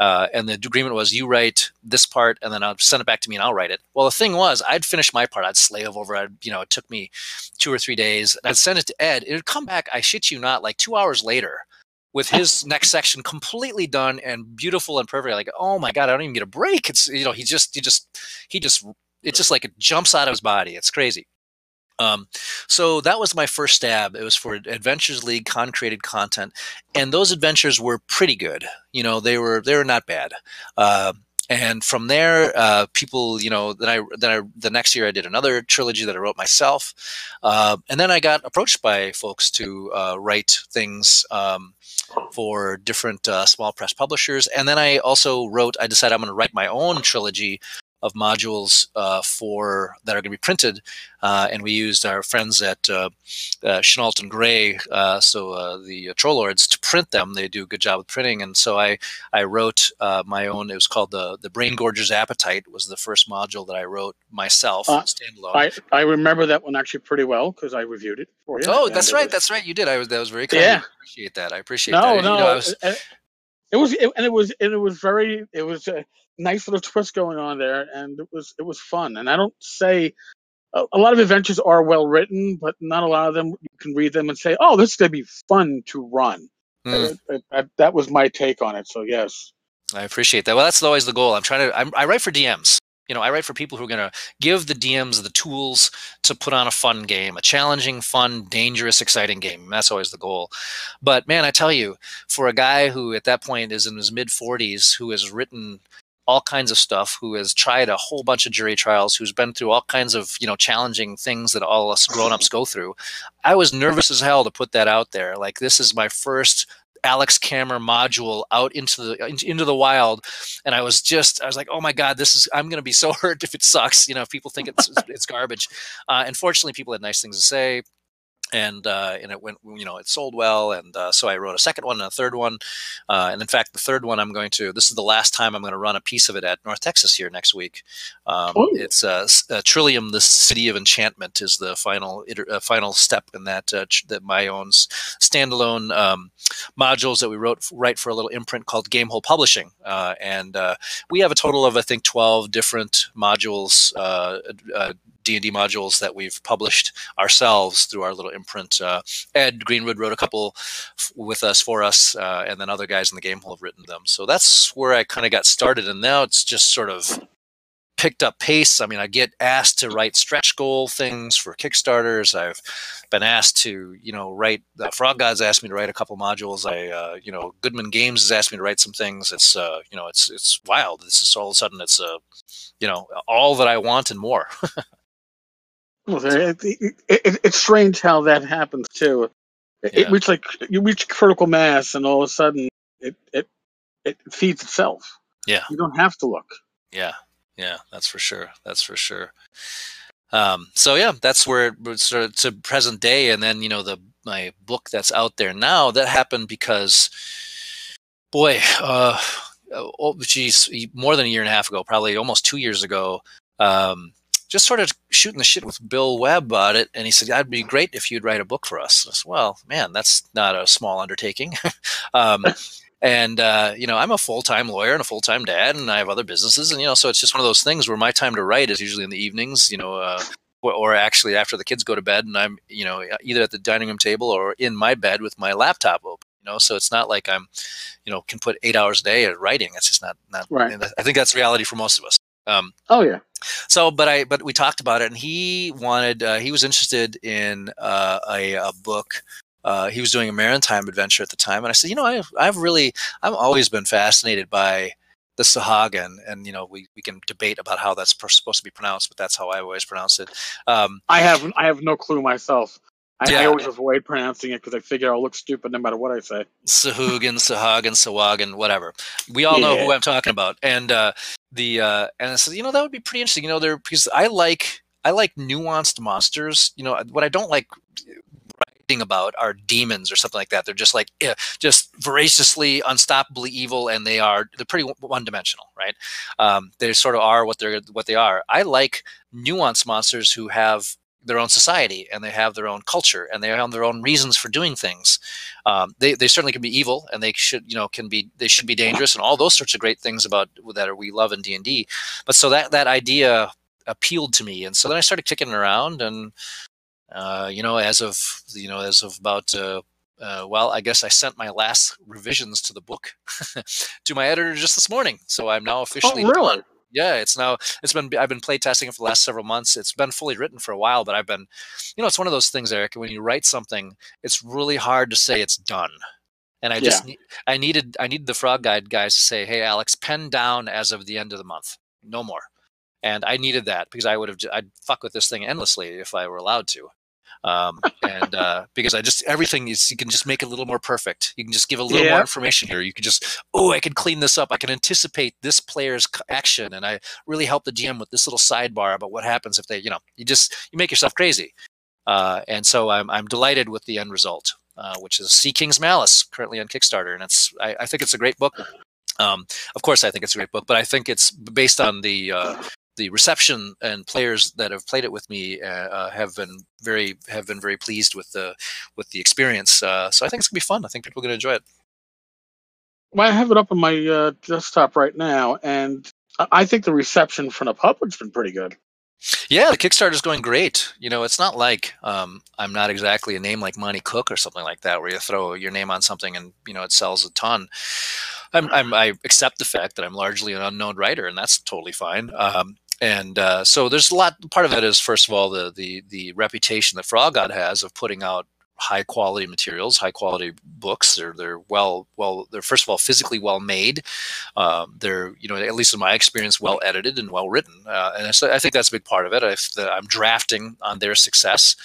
Uh, and the agreement was you write this part and then I'll send it back to me and I'll write it. Well, the thing was, I'd finish my part. I'd slave over it. You know, it took me two or three days. I'd send it to Ed. It would come back, I shit you not, like two hours later with his next section completely done and beautiful and perfect. Like, oh my God, I don't even get a break. It's, you know, he just, he just, he just, it's just like it jumps out of his body. It's crazy. Um, so that was my first stab. It was for Adventures League con created content, and those adventures were pretty good. You know, they were they were not bad. Uh, and from there, uh, people, you know, then I then I the next year I did another trilogy that I wrote myself, uh, and then I got approached by folks to uh, write things. Um, for different uh, small press publishers. And then I also wrote, I decided I'm going to write my own trilogy of modules uh, for that are going to be printed, uh, and we used our friends at uh, uh Chenault and Gray, uh, so uh, the Troll Lords, to print them. They do a good job with printing, and so I I wrote my own. It was called the the Brain Gorger's Appetite. Was the first module that I wrote myself standalone. I I remember that one actually pretty well because I reviewed it for you. Oh, that's right, was, that's right. You did. I was that was very kind. Yeah, I appreciate that. I appreciate no, that. No, you know. Was, it was, it, and it was, and it was very, it was. Uh, nice little twist going on there, and it was it was fun. And I don't say a, a lot of adventures are well written, but not a lot of them you can read them and say, "Oh, this is gonna be fun to run." Mm. that, that was my take on it. So yes, I appreciate that. Well, that's always the goal. I'm trying to. I'm, I write for DMs. You know, I write for people who are going to give the DMs the tools to put on a fun game, a challenging, fun, dangerous, exciting game. That's always the goal. But man, I tell you, for a guy who at that point is in his mid 40s, who has written all kinds of stuff, who has tried a whole bunch of jury trials, who's been through all kinds of you know challenging things that all us grown-ups go through. I was nervous as hell to put that out there. Like this is my first Alex Kammer module out into the into the wild, and I was just I was like, oh my god, this is I'm gonna be so hurt if it sucks. You know, if people think it's it's garbage. Uh, unfortunately, people had nice things to say and uh, and it went you know it sold well and uh, so I wrote a second one and a third one uh, and in fact the third one I'm going to this is the last time I'm going to run a piece of it at North Texas here next week. Um, it's uh, uh, Trillium the City of Enchantment is the final uh, final step in that that my own standalone um, modules that we wrote write for a little imprint called Gamehole Publishing and we have a total of I think 12 different modules D&D modules that we've published ourselves through our little imprint. Uh, Ed Greenwood wrote a couple with us for us, uh, and then other guys in the game have written them. So that's where I kind of got started, and now it's just sort of picked up pace. I mean, I get asked to write stretch goal things for Kickstarters. I've been asked to, you know, write. Uh, Frog Gods asked me to write a couple modules. I, uh, you know, Goodman Games has asked me to write some things. It's, uh, you know, it's it's wild. It's just all of a sudden it's, uh, you know, all that I want and more. Well, it, it, it, it's strange how that happens too. It, reaches like you reach critical mass, and all of a sudden, it it it feeds itself. Yeah, you don't have to look. Yeah, yeah, that's for sure. That's for sure. Um, so yeah, that's where it sort of to present day, and then you know the my book that's out there now that happened because, boy, uh, oh geez, more than a year and a half ago, probably almost two years ago. Um, just sort of shooting the shit with Bill Webb about it, and he said, I'd be great if you'd write a book for us." I said, "Well, man, that's not a small undertaking." um, and uh, you know, I'm a full time lawyer and a full time dad, and I have other businesses, and you know, so it's just one of those things where my time to write is usually in the evenings. You know. Uh, or actually after the kids go to bed and I'm, you know, either at the dining room table or in my bed with my laptop open you know so it's not like i'm you know can put eight hours a day at writing it's just not not right. i think that's reality for most of us um, oh yeah. So, but I but we talked about it, and he wanted uh, he was interested in uh, a, a, book. Uh, he was doing a maritime adventure at the time, and I said, you know, I've I've really I've always been fascinated by the Sahuagin, and you know, we, we can debate about how that's supposed to be pronounced, but that's how I always pronounce it. Um, I have I have no clue myself. I, yeah. I always avoid pronouncing it because I figure I'll look stupid no matter what I say. Sahuagin, Sahuagin, Sahuagin, whatever. We all yeah. know who I'm talking about. And uh, the uh, and I said, you know, that would be pretty interesting. You know, there because I like I like nuanced monsters. You know, what I don't like writing about are demons or something like that. They're just like eh, just voraciously, unstoppably evil, and they are they're pretty one dimensional, right? Um, they sort of are what they're what they are. I like nuanced monsters who have their own society and they have their own culture and they have their own reasons for doing things. Um, they, they certainly can be evil and they should you know can be they should be dangerous and all those sorts of great things about that we love in D and D. But so that that idea appealed to me and so then I started kicking around and uh, you know as of you know as of about uh, uh, well, I guess I sent my last revisions to the book to my editor just this morning. So I'm now officially oh, really? Yeah, it's now it's been I've been play testing it for the last several months. It's been fully written for a while, but I've been, you know, it's one of those things, Erik. When you write something, it's really hard to say it's done. And I just yeah. I needed I needed the Frog God guys to say, hey, Alex, pen down as of the end of the month, no more. And I needed that because I would have I'd fuck with this thing endlessly if I were allowed to um, and uh, because I just everything is you can just make it a little more perfect. You can just give a little yeah. more information here. You can just oh I can clean this up. I can anticipate this player's action, and I really help the GM with this little sidebar about what happens if they you know you just you make yourself crazy. Uh, and so I'm I'm delighted with the end result, uh, which is Sea King's Malice, currently on Kickstarter, and it's I, I think it's a great book. Um, of course, I think it's a great book, but I think it's based on the uh, the reception and players that have played it with me uh, uh, have been very have been very pleased with the with the experience. Uh, so I think it's gonna be fun. I think people are gonna enjoy it. Well, I have it up on my uh, desktop right now, and I think the reception from the public's been pretty good. Yeah, the Kickstarter is going great. You know, it's not like um, I'm not exactly a name like Monte Cook or something like that, where you throw your name on something and you know it sells a ton. I'm, I'm, i accept the fact that I'm largely an unknown writer, and that's totally fine. Um, and uh, so there's a lot. Part of it is first of all the the the reputation that Frog God has of putting out high quality materials, high quality books. They're they're well well they're first of all physically well made. Um, they're you know at least in my experience well edited and well written, uh, and so I think that's a big part of it. I, am drafting on their success.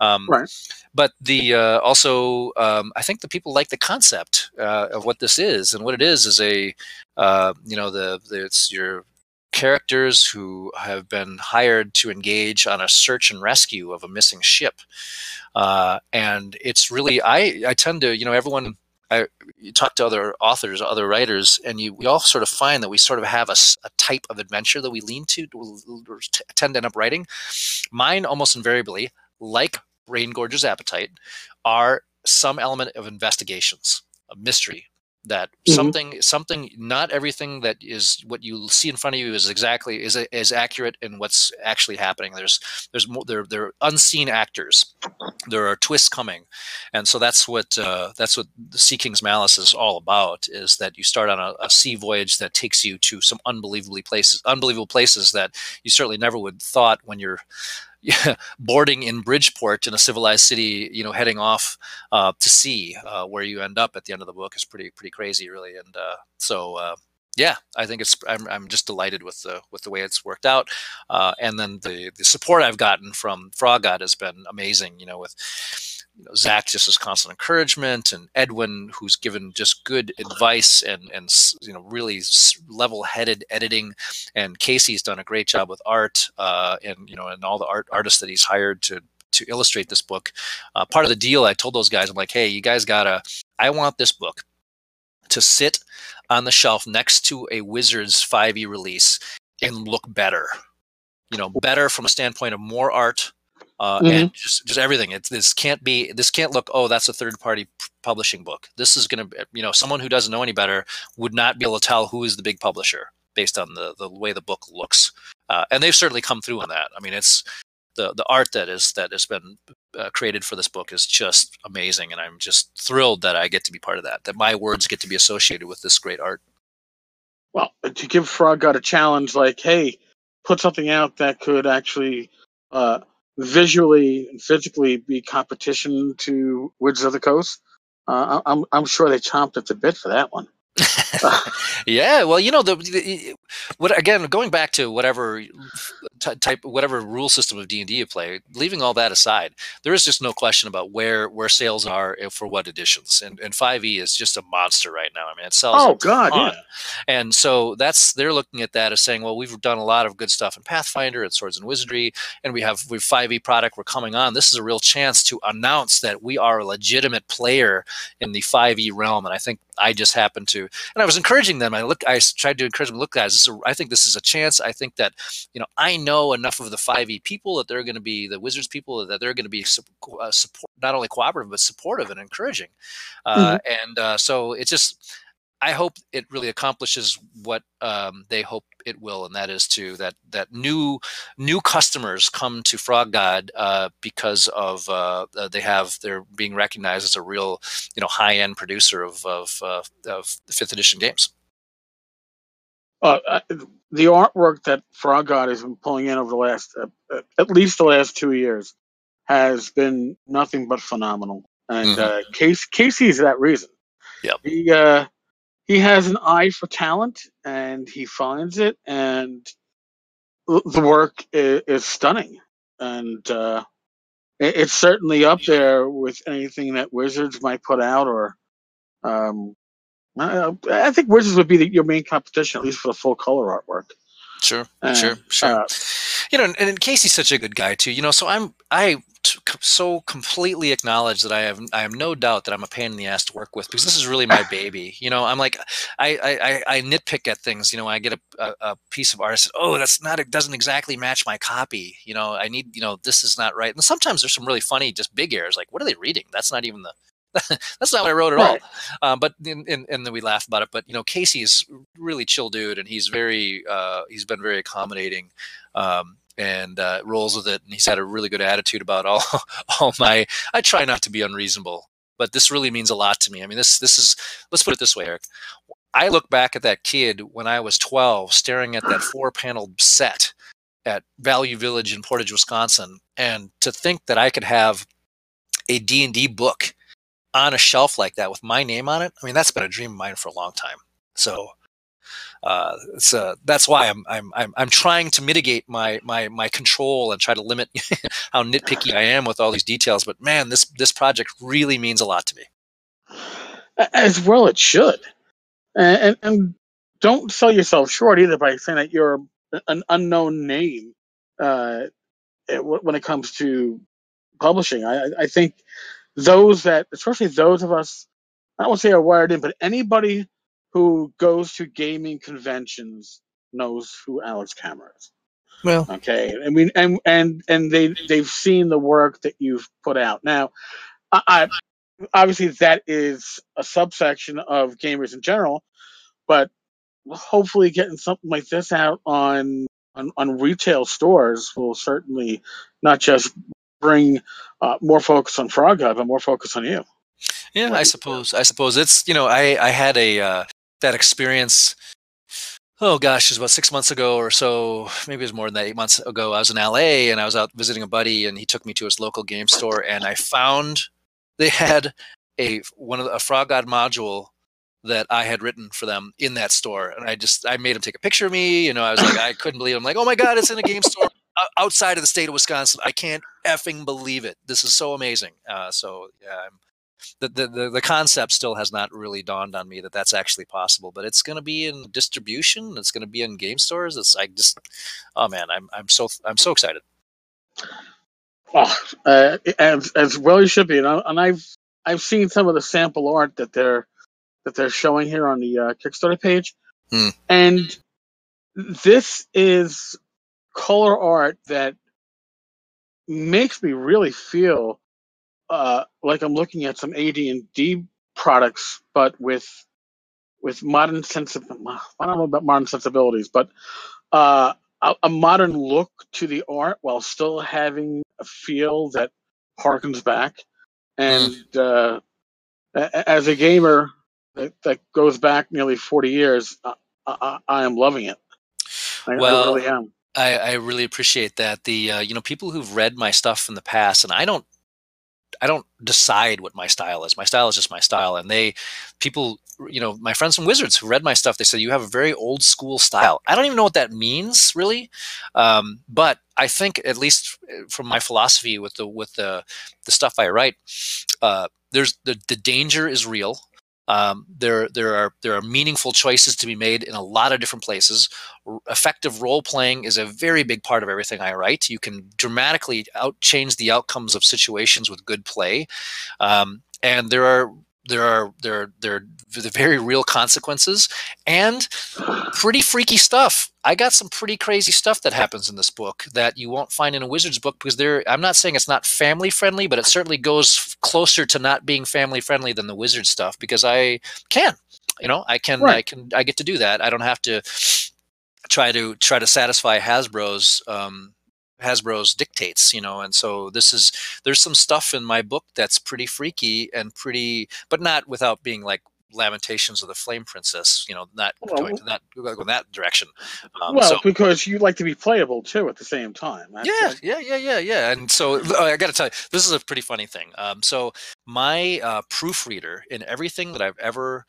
Um, right. But the uh, also um, I think the people like the concept uh, of what this is, and what it is is a uh, you know the, the it's your characters who have been hired to engage on a search and rescue of a missing ship. Uh, and it's really, I, I tend to, you know, everyone, I you talk to other authors, other writers, and you we all sort of find that we sort of have a, a type of adventure that we lean to, tend to end up writing. Mine almost invariably, like Brain Gorger's Appetite, are some element of investigations, a mystery, that mm-hmm. something something not everything that is what you see in front of you is exactly is is accurate in what's actually happening. There's there's more there there are unseen actors. There are twists coming. And so that's what uh, that's what the sea king's malice is all about is that you start on a, a sea voyage that takes you to some unbelievably places unbelievable places that you certainly never would thought when you're boarding in Bridgeport in a civilized city, you know, heading off uh, to sea, uh, where you end up at the end of the book is pretty pretty crazy, really. And uh, so, uh, yeah, I think it's I'm, I'm just delighted with the with the way it's worked out, uh, and then the the support I've gotten from Frog God has been amazing. You know, with you know, Zach just as constant encouragement, and Edwin who's given just good advice and and you know really level-headed editing, and Casey's done a great job with art, uh, and you know and all the art artists that he's hired to to illustrate this book. Uh, part of the deal, I told those guys, I'm like, hey, you guys gotta, I want this book to sit on the shelf next to a Wizards 5e release and look better. You know, better from a standpoint of more art, uh, mm-hmm. and just just everything. It's this can't be this can't look oh that's a third party p- publishing book. This is going to you know someone who doesn't know any better would not be able to tell who is the big publisher based on the the way the book looks. Uh, and they've certainly come through on that. I mean, it's the the art that is that has been uh, created for this book is just amazing, and I'm just thrilled that I get to be part of that. That my words get to be associated with this great art. Well, to give Frog God a challenge, like, hey, put something out that could actually uh, visually and physically be competition to Wizards of the Coast. Uh, I'm I'm sure they chomped at the bit for that one. yeah, well, you know the, the, what again going back to whatever t- type whatever rule system of D&D you play, leaving all that aside, there is just no question about where where sales are eh, for what editions. And and 5e is just a monster right now. I mean, it sells Oh god, yeah. And so that's they're looking at that as saying, well, we've done a lot of good stuff in Pathfinder and Swords and Wizardry and we have we 5e product we're coming on. This is a real chance to announce that we are a legitimate player in the 5e realm and I think I just happened to, and I was encouraging them. I look, I tried to encourage them. Look, guys, a, I think this is a chance. I think that, you know, I know enough of the 5e people that they're going to be the Wizards people that they're going to be uh, support, not only cooperative but supportive and encouraging. Uh, mm-hmm. And uh, so it's just, I hope it really accomplishes what um, they hope it will, and that is to that that new new customers come to Frog God uh, because of uh, they have they're being recognized as a real you know high end producer of of, uh, of fifth edition games. Uh, the artwork that Frog God has been pulling in over the last, uh, at least the last two years, has been nothing but phenomenal. And uh, Casey, Casey is that reason. Yep. He uh, he has an eye for talent, and he finds it, and the work is, is stunning, and uh, it, it's certainly up there with anything that Wizards might put out, or um, I, I think Wizards would be the, your main competition, at least for the full color artwork. Sure, And, sure, sure. uh, you know, and, and Casey's such a good guy too. You know, so I'm I t- so completely acknowledge that I have I have no doubt that I'm a pain in the ass to work with because this is really my baby. You know, I'm like I I, I I nitpick at things. You know, I get a, a, a piece of art. I said, oh, that's not it doesn't exactly match my copy. You know, I need you know this is not right. And sometimes there's some really funny just big errors. Like, what are they reading? That's not even the that's not what I wrote at all, Um, but and, then we laugh about it. But you know, Casey is really chill dude, and he's very uh, he's been very accommodating. Um, and uh, rolls with it, and he's had a really good attitude about all all my. I try not to be unreasonable, but this really means a lot to me. I mean, this this is let's put it this way, Erik. I look back at that kid when I was 12, staring at that four panel set at Value Village in Portage, Wisconsin, and to think that I could have a D and D book on a shelf like that with my name on it. I mean, that's been a dream of mine for a long time. So uh, it's uh, that's why I'm, I'm I'm I'm trying to mitigate my my my control and try to limit how nitpicky I am with all these details. But man, this this project really means a lot to me. as well it should and, and, don't sell yourself short either by saying that you're an unknown name uh, when it comes to publishing I- I think those that especially those of us i don't want to say are wired in but anybody who goes to gaming conventions knows who alex Kammer is. Well, okay. I mean and and and they they've seen the work that you've put out. Now I, I obviously that is a subsection of gamers in general but hopefully getting something like this out on on, on retail stores will certainly not just bring uh, more focus on Frog God, but more focus on you yeah, I suppose I suppose it's you know I I had a uh, that experience. Oh gosh, it was about six months ago or so. Maybe it was more than that. Eight months ago, I was in LA and I was out visiting a buddy, and he took me to his local game store, and I found they had a one of the, a Frog God module that I had written for them in that store, and I just I made him take a picture of me. You know, I was like, I couldn't believe. It. I'm like, oh my god, it's in a game store outside of the state of Wisconsin. I can't effing believe it. This is so amazing. Uh, so yeah, I'm the, the, the, concept still has not really dawned on me that that's actually possible, but it's going to be in distribution. It's going to be in game stores. It's I just, oh man, I'm, I'm so, I'm so excited. oh, uh, as, as well you should be and, I, and i've i've seen some of the sample art that they're that they're showing here on the uh, kickstarter page Hmm. and this is color art that makes me really feel uh, like I'm looking at some AD and D products, but with with modern sense of I don't know about modern sensibilities, but uh, a, a modern look to the art while still having a feel that harkens back. And uh, a- a- as a gamer that, that goes back nearly 40 years, I, I, I am loving it. I, Well, I really am. I, I really appreciate that. The, uh, you know, people who've read my stuff in the past, and I don't, I don't decide what my style is. My style is just my style. And they, people, you know, my friends from Wizards who read my stuff, they said you have a very old school style. I don't even know what that means really, um, but I think at least uh, from my philosophy with the with the the stuff I write, uh, there's the the danger is real. Um, there there are there are meaningful choices to be made in a lot of different places. R- effective role playing is a very big part of everything I write. You can dramatically out change the outcomes of situations with good play, um, and there are there are there are, there are v- very real consequences and pretty freaky stuff. I got some pretty crazy stuff that happens in this book that you won't find in a wizard's book because there. I'm not saying it's not family friendly, but it certainly goes closer to not being family friendly than the wizard stuff because I can, you know, I can, I can, I get to do that. I don't have to try to try to satisfy Hasbro's um, Hasbro's dictates, you know. And so this is there's some stuff in my book that's pretty freaky and pretty, but not without being like Lamentations of the Flame Princess. You know, not Well, going to that going that direction. Um, well, so, because you like to be playable too at the same time. That's- yeah, that's- yeah, yeah, yeah, yeah. And so I got to tell you, this is a pretty funny thing. Um, so my uh, proofreader in everything that I've ever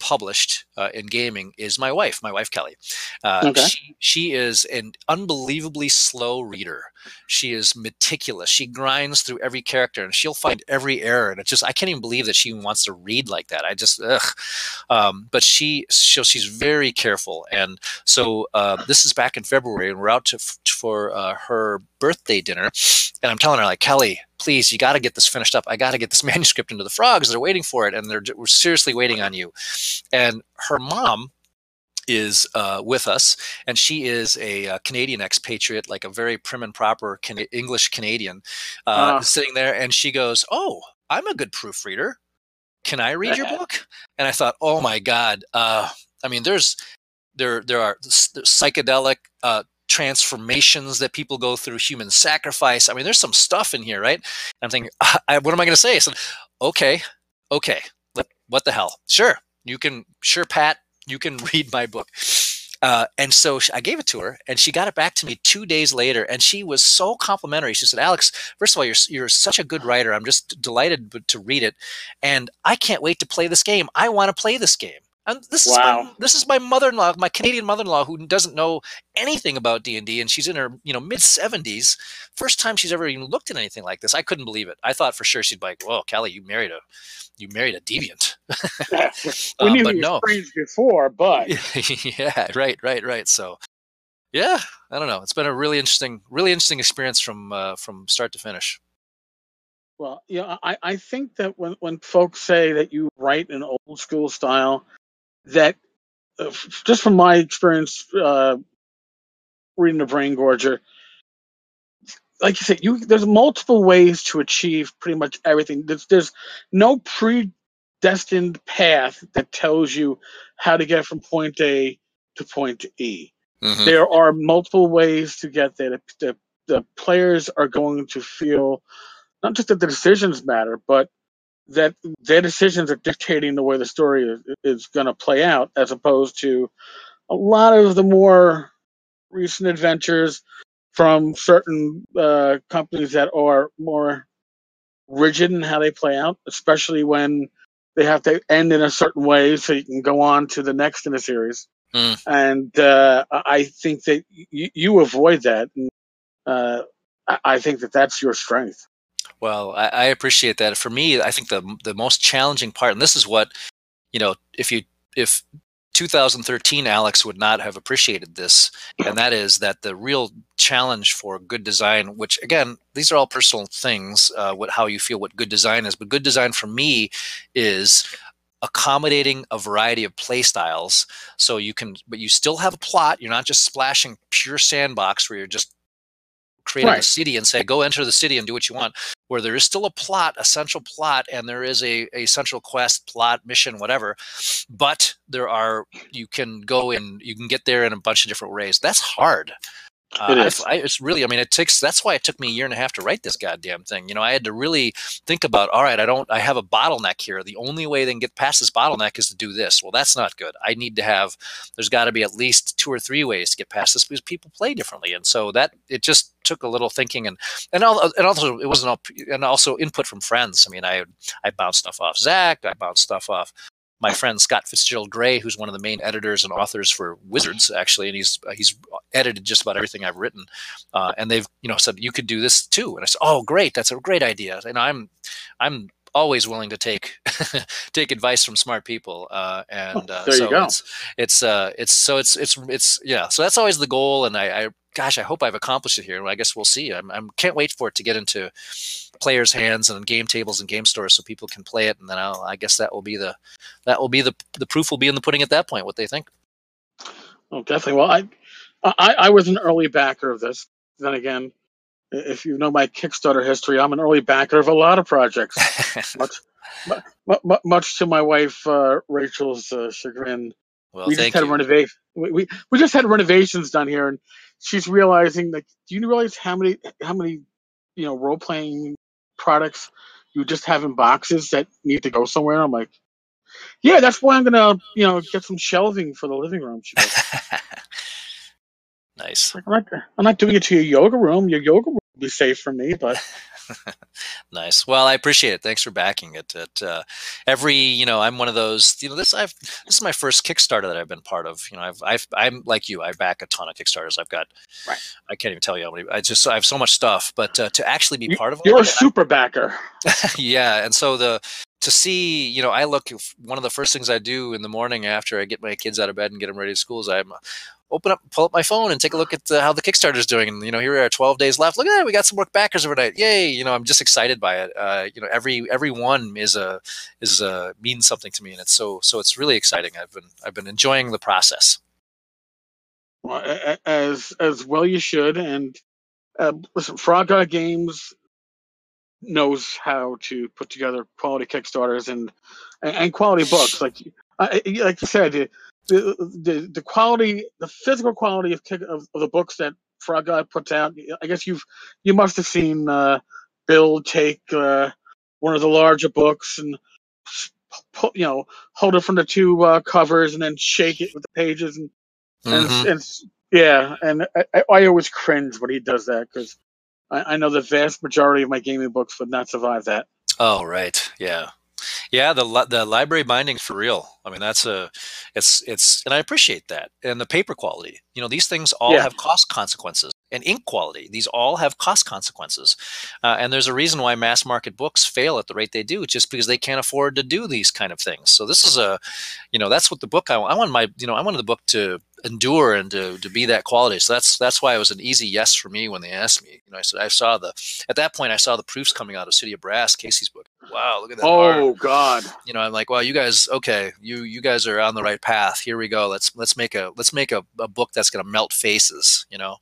published uh, in gaming is my wife, my wife Kelly. Uh, Okay. she, she is an unbelievably slow reader. She is meticulous. She grinds through every character and she'll find every error. And it's just I can't even believe that she wants to read like that. I just ugh. Um, but she so she's very careful. And so uh, this is back in February, and we're out to, for uh, her birthday dinner. And I'm telling her like Kelly, please, you got to get this finished up. I got to get this manuscript into the frogs. They're waiting for it, and they're seriously waiting on you. And her mom is uh, with us, and she is a, uh Canadian expatriate, like a very prim and proper Can- English Canadian, uh, Ah. sitting there, and she goes, "Oh, I'm a good proofreader. Can I read your book?" And I thought, "Oh my God! Uh, I mean, there's there there are psychedelic." Uh, transformations that people go through human sacrifice i mean there's some stuff in here right i'm thinking I, what am i going to say i said okay okay what the hell sure you can sure pat you can read my book uh, and so sh- I gave it to her, and she got it back to me two days later, and she was so complimentary. She said, "Alex, first of all, you're you're such a good writer. I'm just delighted to read it, and I can't wait to play this game. I want to play this game." And this is my, this is my mother-in-law, my Canadian mother-in-law, who doesn't know anything about D and D, and she's in her you know mid seventies. First time she's ever even looked at anything like this. I couldn't believe it. I thought for sure she'd be like, "Well, Kelly, you married a you married a deviant." we Um, knew but he was no. strange before, but yeah, right, right, right. So, yeah, I don't know. It's been a really interesting, really interesting experience from uh, from start to finish. Well, yeah, I, I think that when, when folks say that you write in old school style, that uh, just from my experience uh, reading the Brain Gorger, like you said, you there's multiple ways to achieve pretty much everything. There's, there's no predestined path that tells you how to get from point A to point E. Mhm. there are multiple ways to get there. The, the, the players are going to feel not just that the decisions matter, but that their decisions are dictating the way the story is, is going to play out, as opposed to a lot of the more recent adventures from certain uh, companies that are more rigid in how they play out, especially when they have to end in a certain way so you can go on to the next in the series. Mm. And uh, I think that you, you avoid that. And, uh, I- I think that that's your strength. Well, I, I appreciate that. For me, I think the the most challenging part, and this is what you know, if you if 2013 Alex would not have appreciated this, and that is that the real challenge for good design, which again, these are all personal things, uh, what how you feel what good design is, but good design for me is accommodating a variety of play styles so you can but you still have a plot you're not just splashing pure sandbox where you're just creating a city and say go enter the city and do what you want where there is still a plot a central plot and there is a, a central quest plot mission whatever but there are you can go in you can get there in a bunch of different ways. That's hard uh, It I- I, it's really i mean it takes that's why it took me a year and a half to write this goddamn thing you know i had to really think about all right i don't i have a bottleneck here. The only way they can get past this bottleneck is to do this. Well that's not good. I need to have there's got to be at least two or three ways to get past this because people play differently. And so that it just took a little thinking and and, al- and also it wasn't all and also input from friends. I mean i i bounced stuff off zach. I bounced stuff off my friend Scott Fitzgerald Gray, who's one of the main editors and authors for Wizards, actually, and he's he's edited just about everything I've written. Uh, and they've you know said you could do this too, and I said, oh great, that's a great idea. And I'm I'm always willing to take take advice from smart people. Uh, and uh, there you go. it's it's uh it's so it's it's it's yeah. So that's always the goal, and I, I gosh, I hope I've accomplished it here. I guess we'll see. I'm, I'm can't wait for it to get into players' hands and game tables and game stores so people can play it, and then I'll, I guess that will be the that will be the the proof will be in the pudding at that point. What they think. Oh, definitely. Well, I, I, I was an early backer of this. Then again, if you know my Kickstarter history, I'm an early backer of a lot of projects. much, mu- mu- much to my wife uh, Rachel's uh, chagrin. well, we just had you. renovation. We, we we just had renovations done here, and she's realizing like, do you realize how many how many you know role playing products you just have in boxes that need to go somewhere? I'm like, Yeah, that's why I'm gonna, you know, get some shelving for the living room. She goes, nice. I'm not, I'm not doing it to your yoga room. Your yoga room will be safe for me, but nice. Well, I appreciate it. Thanks for backing it. It uh, every you know, I'm one of those. You know, this I've this is my first Kickstarter that I've been part of. You know, I've I've I'm like you. I back a ton of Kickstarters. I've got. Right. I can't even tell you how many. I just I have so much stuff, but uh, to actually be you, part of you're a super backer. yeah, and so the to see, you know, I look. One of the first things I do in the morning after I get my kids out of bed and get them ready to school is I'm open up, pull up my phone, and take a look at uh, how the Kickstarter is doing. And you know, here we are, 12 days left. Look at that, we got some more backers overnight. Yay! You know, I'm just excited by it. Uh, you know, every every one is a is a means something to me, and it's so so it's really exciting. I've been I've been enjoying the process. Well, as as well you should. And uh, listen, Frog God Games knows how to put together quality Kickstarters and and, and quality books. Like uh, like you said, the, the the quality, the physical quality of, of, of the books that Frog God puts out. I guess you've you must have seen uh, Bill take uh, one of the larger books and you know hold it from the two uh, covers and then shake it with the pages and and, mm-hmm. and yeah, and I, I, always cringe when he does that because I, I know the vast majority of my gaming books would not survive that. Oh right, yeah. Yeah, the the library bindings for real. I mean, that's a, it's it's, and I appreciate that. And the paper quality. You know, these things all yeah. have cost consequences. And ink quality. These all have cost consequences. Uh, and there's a reason why mass market books fail at the rate they do, just because they can't afford to do these kind of things. So this is a, you know, that's what the book I, I want my, you know, I wanted the book to endure and to, to be that quality. So that's that's why it was an easy yes for me when they asked me. You know, I said I saw the at that point I saw the proofs coming out of City of Brass, Casey's book. Wow, look at that. Oh. God. You know, I'm like, well, you guys, okay, you you guys are on the right path. Here we go. Let's let's make a let's make a, a book that's gonna melt faces. You know.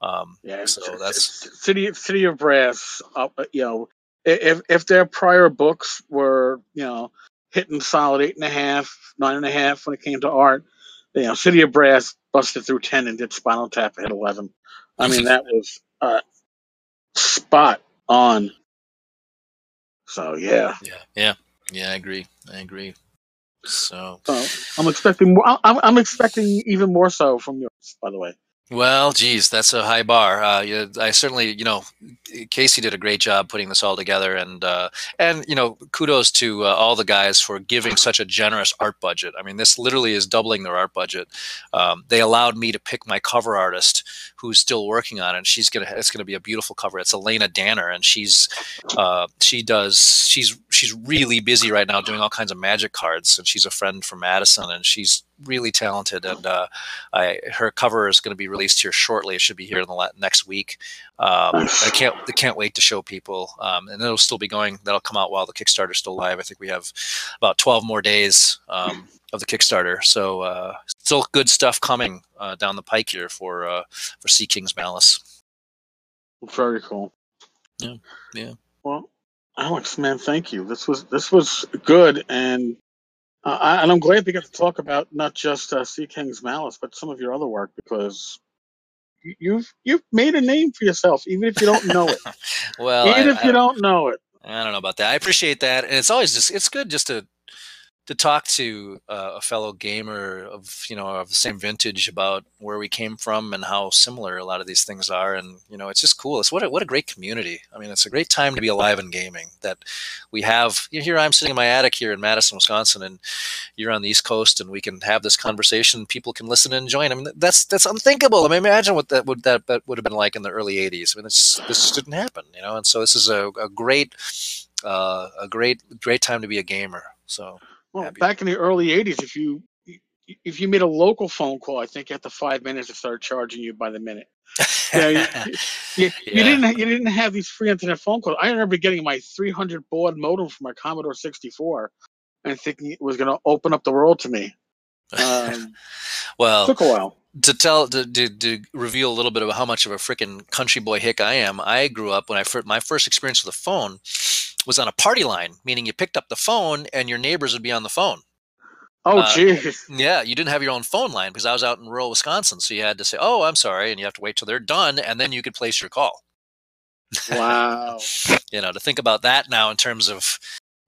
Um, yeah, so that's City City of Brass. Uh, you know, if if their prior books were you know hitting solid eight and a half, nine and a half when it came to art, you know, City of Brass busted through ten and did Spinal Tap at eleven. I mean, that was uh, spot on. So yeah, yeah, yeah, yeah. I agree. I agree. So, so I'm expecting more. I'm, I'm expecting even more so from yours. By the way. Well, geez, that's a high bar. Uh, I certainly, you know, Casey did a great job putting this all together, and uh, and you know, kudos to uh, all the guys for giving such a generous art budget. I mean, this literally is doubling their art budget. Um, they allowed me to pick my cover artist, who's still working on it. And she's gonna, it's gonna be a beautiful cover. It's Elena Danner, and she's, uh, she does, she's she's really busy right now doing all kinds of magic cards, and she's a friend from Madison, and she's really talented, and uh, I, her cover is going to be released here shortly. It should be here in the next week. Um, I can't I can't wait to show people, um, and it'll still be going. That'll come out while the Kickstarter's still live. I think we have about 12 more days um, of the Kickstarter, so uh, still good stuff coming uh, down the pike here for uh, for Sea King's Malice. Very cool. Yeah, yeah. Well, Alex, man, thank you. This was this was good, and uh, and I'm glad we got to talk about not just uh, Sea King's Malice, but some of your other work because you've you've made a name for yourself, even if you don't know it. well, even I, if I you don't know it. I don't know about that. I appreciate that, and it's always just it's good just to to talk to uh, a fellow gamer of you know of the same vintage about where we came from and how similar a lot of these things are and you know it's just cool. It's what a, what a great community. I mean it's a great time to be alive in gaming that we have. You know, here i'm sitting in my attic here in madison wisconsin and you're on the east coast and we can have this conversation. People can listen and join. I mean that's that's unthinkable. I mean imagine what that would that, that would have been like in the early 80s i mean this this didn't happen you know and so this is a, a great uh, a great great time to be a gamer so well, back in the early '80s, if you if you made a local phone call, I think after five minutes it started charging you by the minute. Yeah, you, you, yeah. didn't you didn't have these free internet phone calls. I remember getting my 300 baud modem from my Commodore 64 and thinking it was going to open up the world to me. Um, well, took a while to tell to, to, to, reveal a little bit of how much of a freaking country boy hick I am. I grew up when I first, my first experience with a phone was on a party line, meaning you picked up the phone and your neighbors would be on the phone. Oh, jeez. Uh, yeah, you didn't have your own phone line because I was out in rural Wisconsin, so you had to say, "Oh, I'm sorry," and you have to wait till they're done, and then you could place your call. Wow. you know, to think about that now in terms of,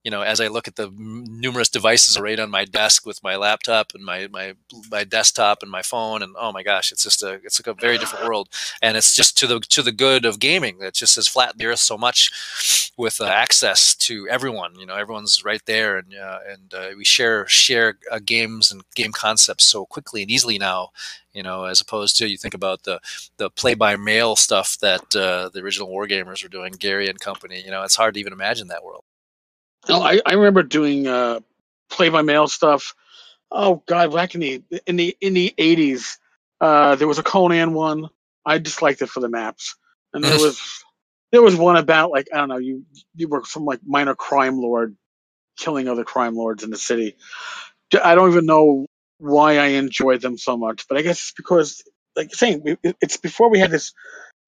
you know, as I look at the numerous devices arrayed on my desk with my laptop and my my my desktop and my phone, and oh my gosh, it's just a it's like a very different world, and it's just to the to the good of gaming that just has flattened the earth so much with uh, access to everyone. You know, everyone's right there, and uh, and uh, we share share uh, games and game concepts so quickly and easily now you know, as opposed to you think about the the play by mail stuff that uh, the original wargamers were doing, Gary and company. You know, it's hard to even imagine that world. No, I, I remember doing uh, play by mail stuff. Oh God, back in the in the in the eighties, uh, there was a Conan one. I just liked it for the maps, and there was there was one about like I don't know you you were some like minor crime lord killing other crime lords in the city. I don't even know why I enjoyed them so much, but I guess it's because like saying it's before we had this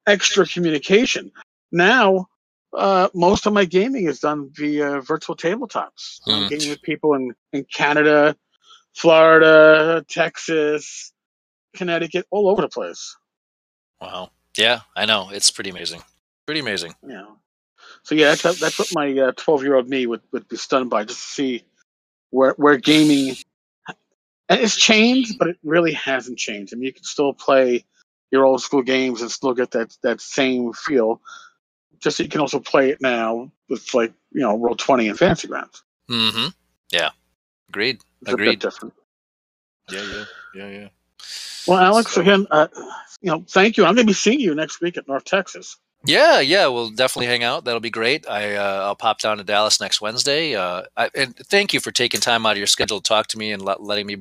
extra communication. Now uh, most of my gaming is done via virtual tabletops. Mm. I'm gaming with people in, in Canada, Florida, Texas, Connecticut, all over the place. Wow. Yeah, I know. It's pretty amazing. Pretty amazing. Yeah. So yeah, that's that's what my twelve uh, year old me would, would be stunned by, just to see where where gaming and it's changed, but it really hasn't changed. I mean, you can still play your old school games and still get that that same feel just so you can also play it now with like you know roll twenty and Fantasy Grounds. Mm-hmm. Yeah. Agreed. It's Agreed. different. Yeah, yeah, yeah, yeah. Well, Alex, so, again, uh, you know, thank you. I'm going to be seeing you next week at North Texas. Yeah, yeah, we'll definitely hang out. That'll be great. I uh, I'll pop down to Dallas next Wednesday. Uh, I, and thank you for taking time out of your schedule to talk to me and let, letting me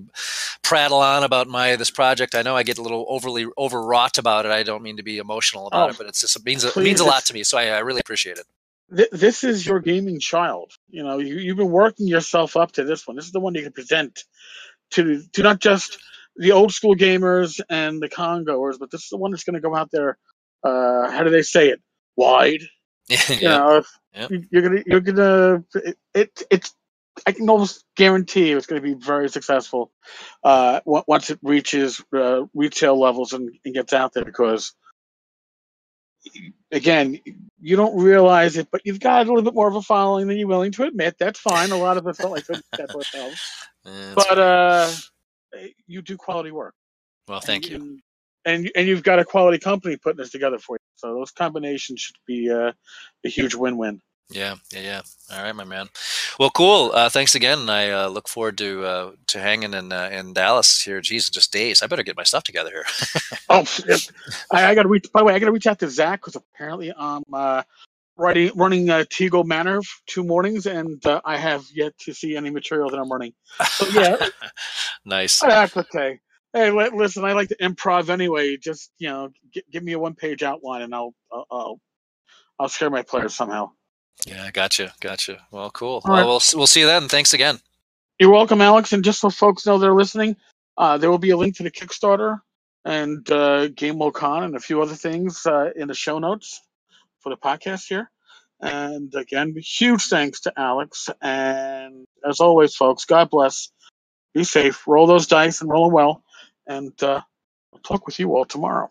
prattle on about my this project. I know I get a little overly overwrought about it. I don't mean to be emotional about oh, it, but it's just it means it means a lot to me. So I, I really appreciate it. this is your gaming child. You know, you, you've been working yourself up to this one. This is the one you can present to to not just the old school gamers and the congoers, but this is the one that's going to go out there uh, how do they say it? Wide. yeah. You know, yep. you're gonna you're gonna it, it it's I can almost guarantee it's going to be very successful uh, once it reaches uh, retail levels and, and, gets out there. Because again, you don't realize it, but you've got a little bit more of a following than you're willing to admit. That's fine. A lot of us don't like to admit ourselves, but uh, you do quality work. Well, thank you and and you've got a quality company putting this together for you. So those combinations should be uh, a huge win-win. Yeah, yeah, yeah. All right, my man. Well, cool. Uh, thanks again. I uh, look forward to uh, to hanging in uh, in Dallas here. Geez, just days. I better get my stuff together here. oh, I, I got to reach. By the way, I got to reach out to Zach because apparently I'm uh, writing running uh, Tegel Manor two mornings, and uh, I have yet to see any material that I'm running. So yeah, nice. That's okay hey, listen, I like to improv anyway. Just you know, g- give me a one-page outline, and I'll I'll I'll scare my players somehow. Yeah, gotcha, gotcha. Well, cool. All well, right. we'll we'll see you then. Thanks again. You're welcome, Alex. And just so folks know they're listening, uh, there will be a link to the Kickstarter and uh, Gamehole Con and a few other things uh, in the show notes for the podcast here. And again, huge thanks to Alex. And as always, folks, God bless. Be safe. Roll those dice and roll them well and uh, I'll talk with you all tomorrow.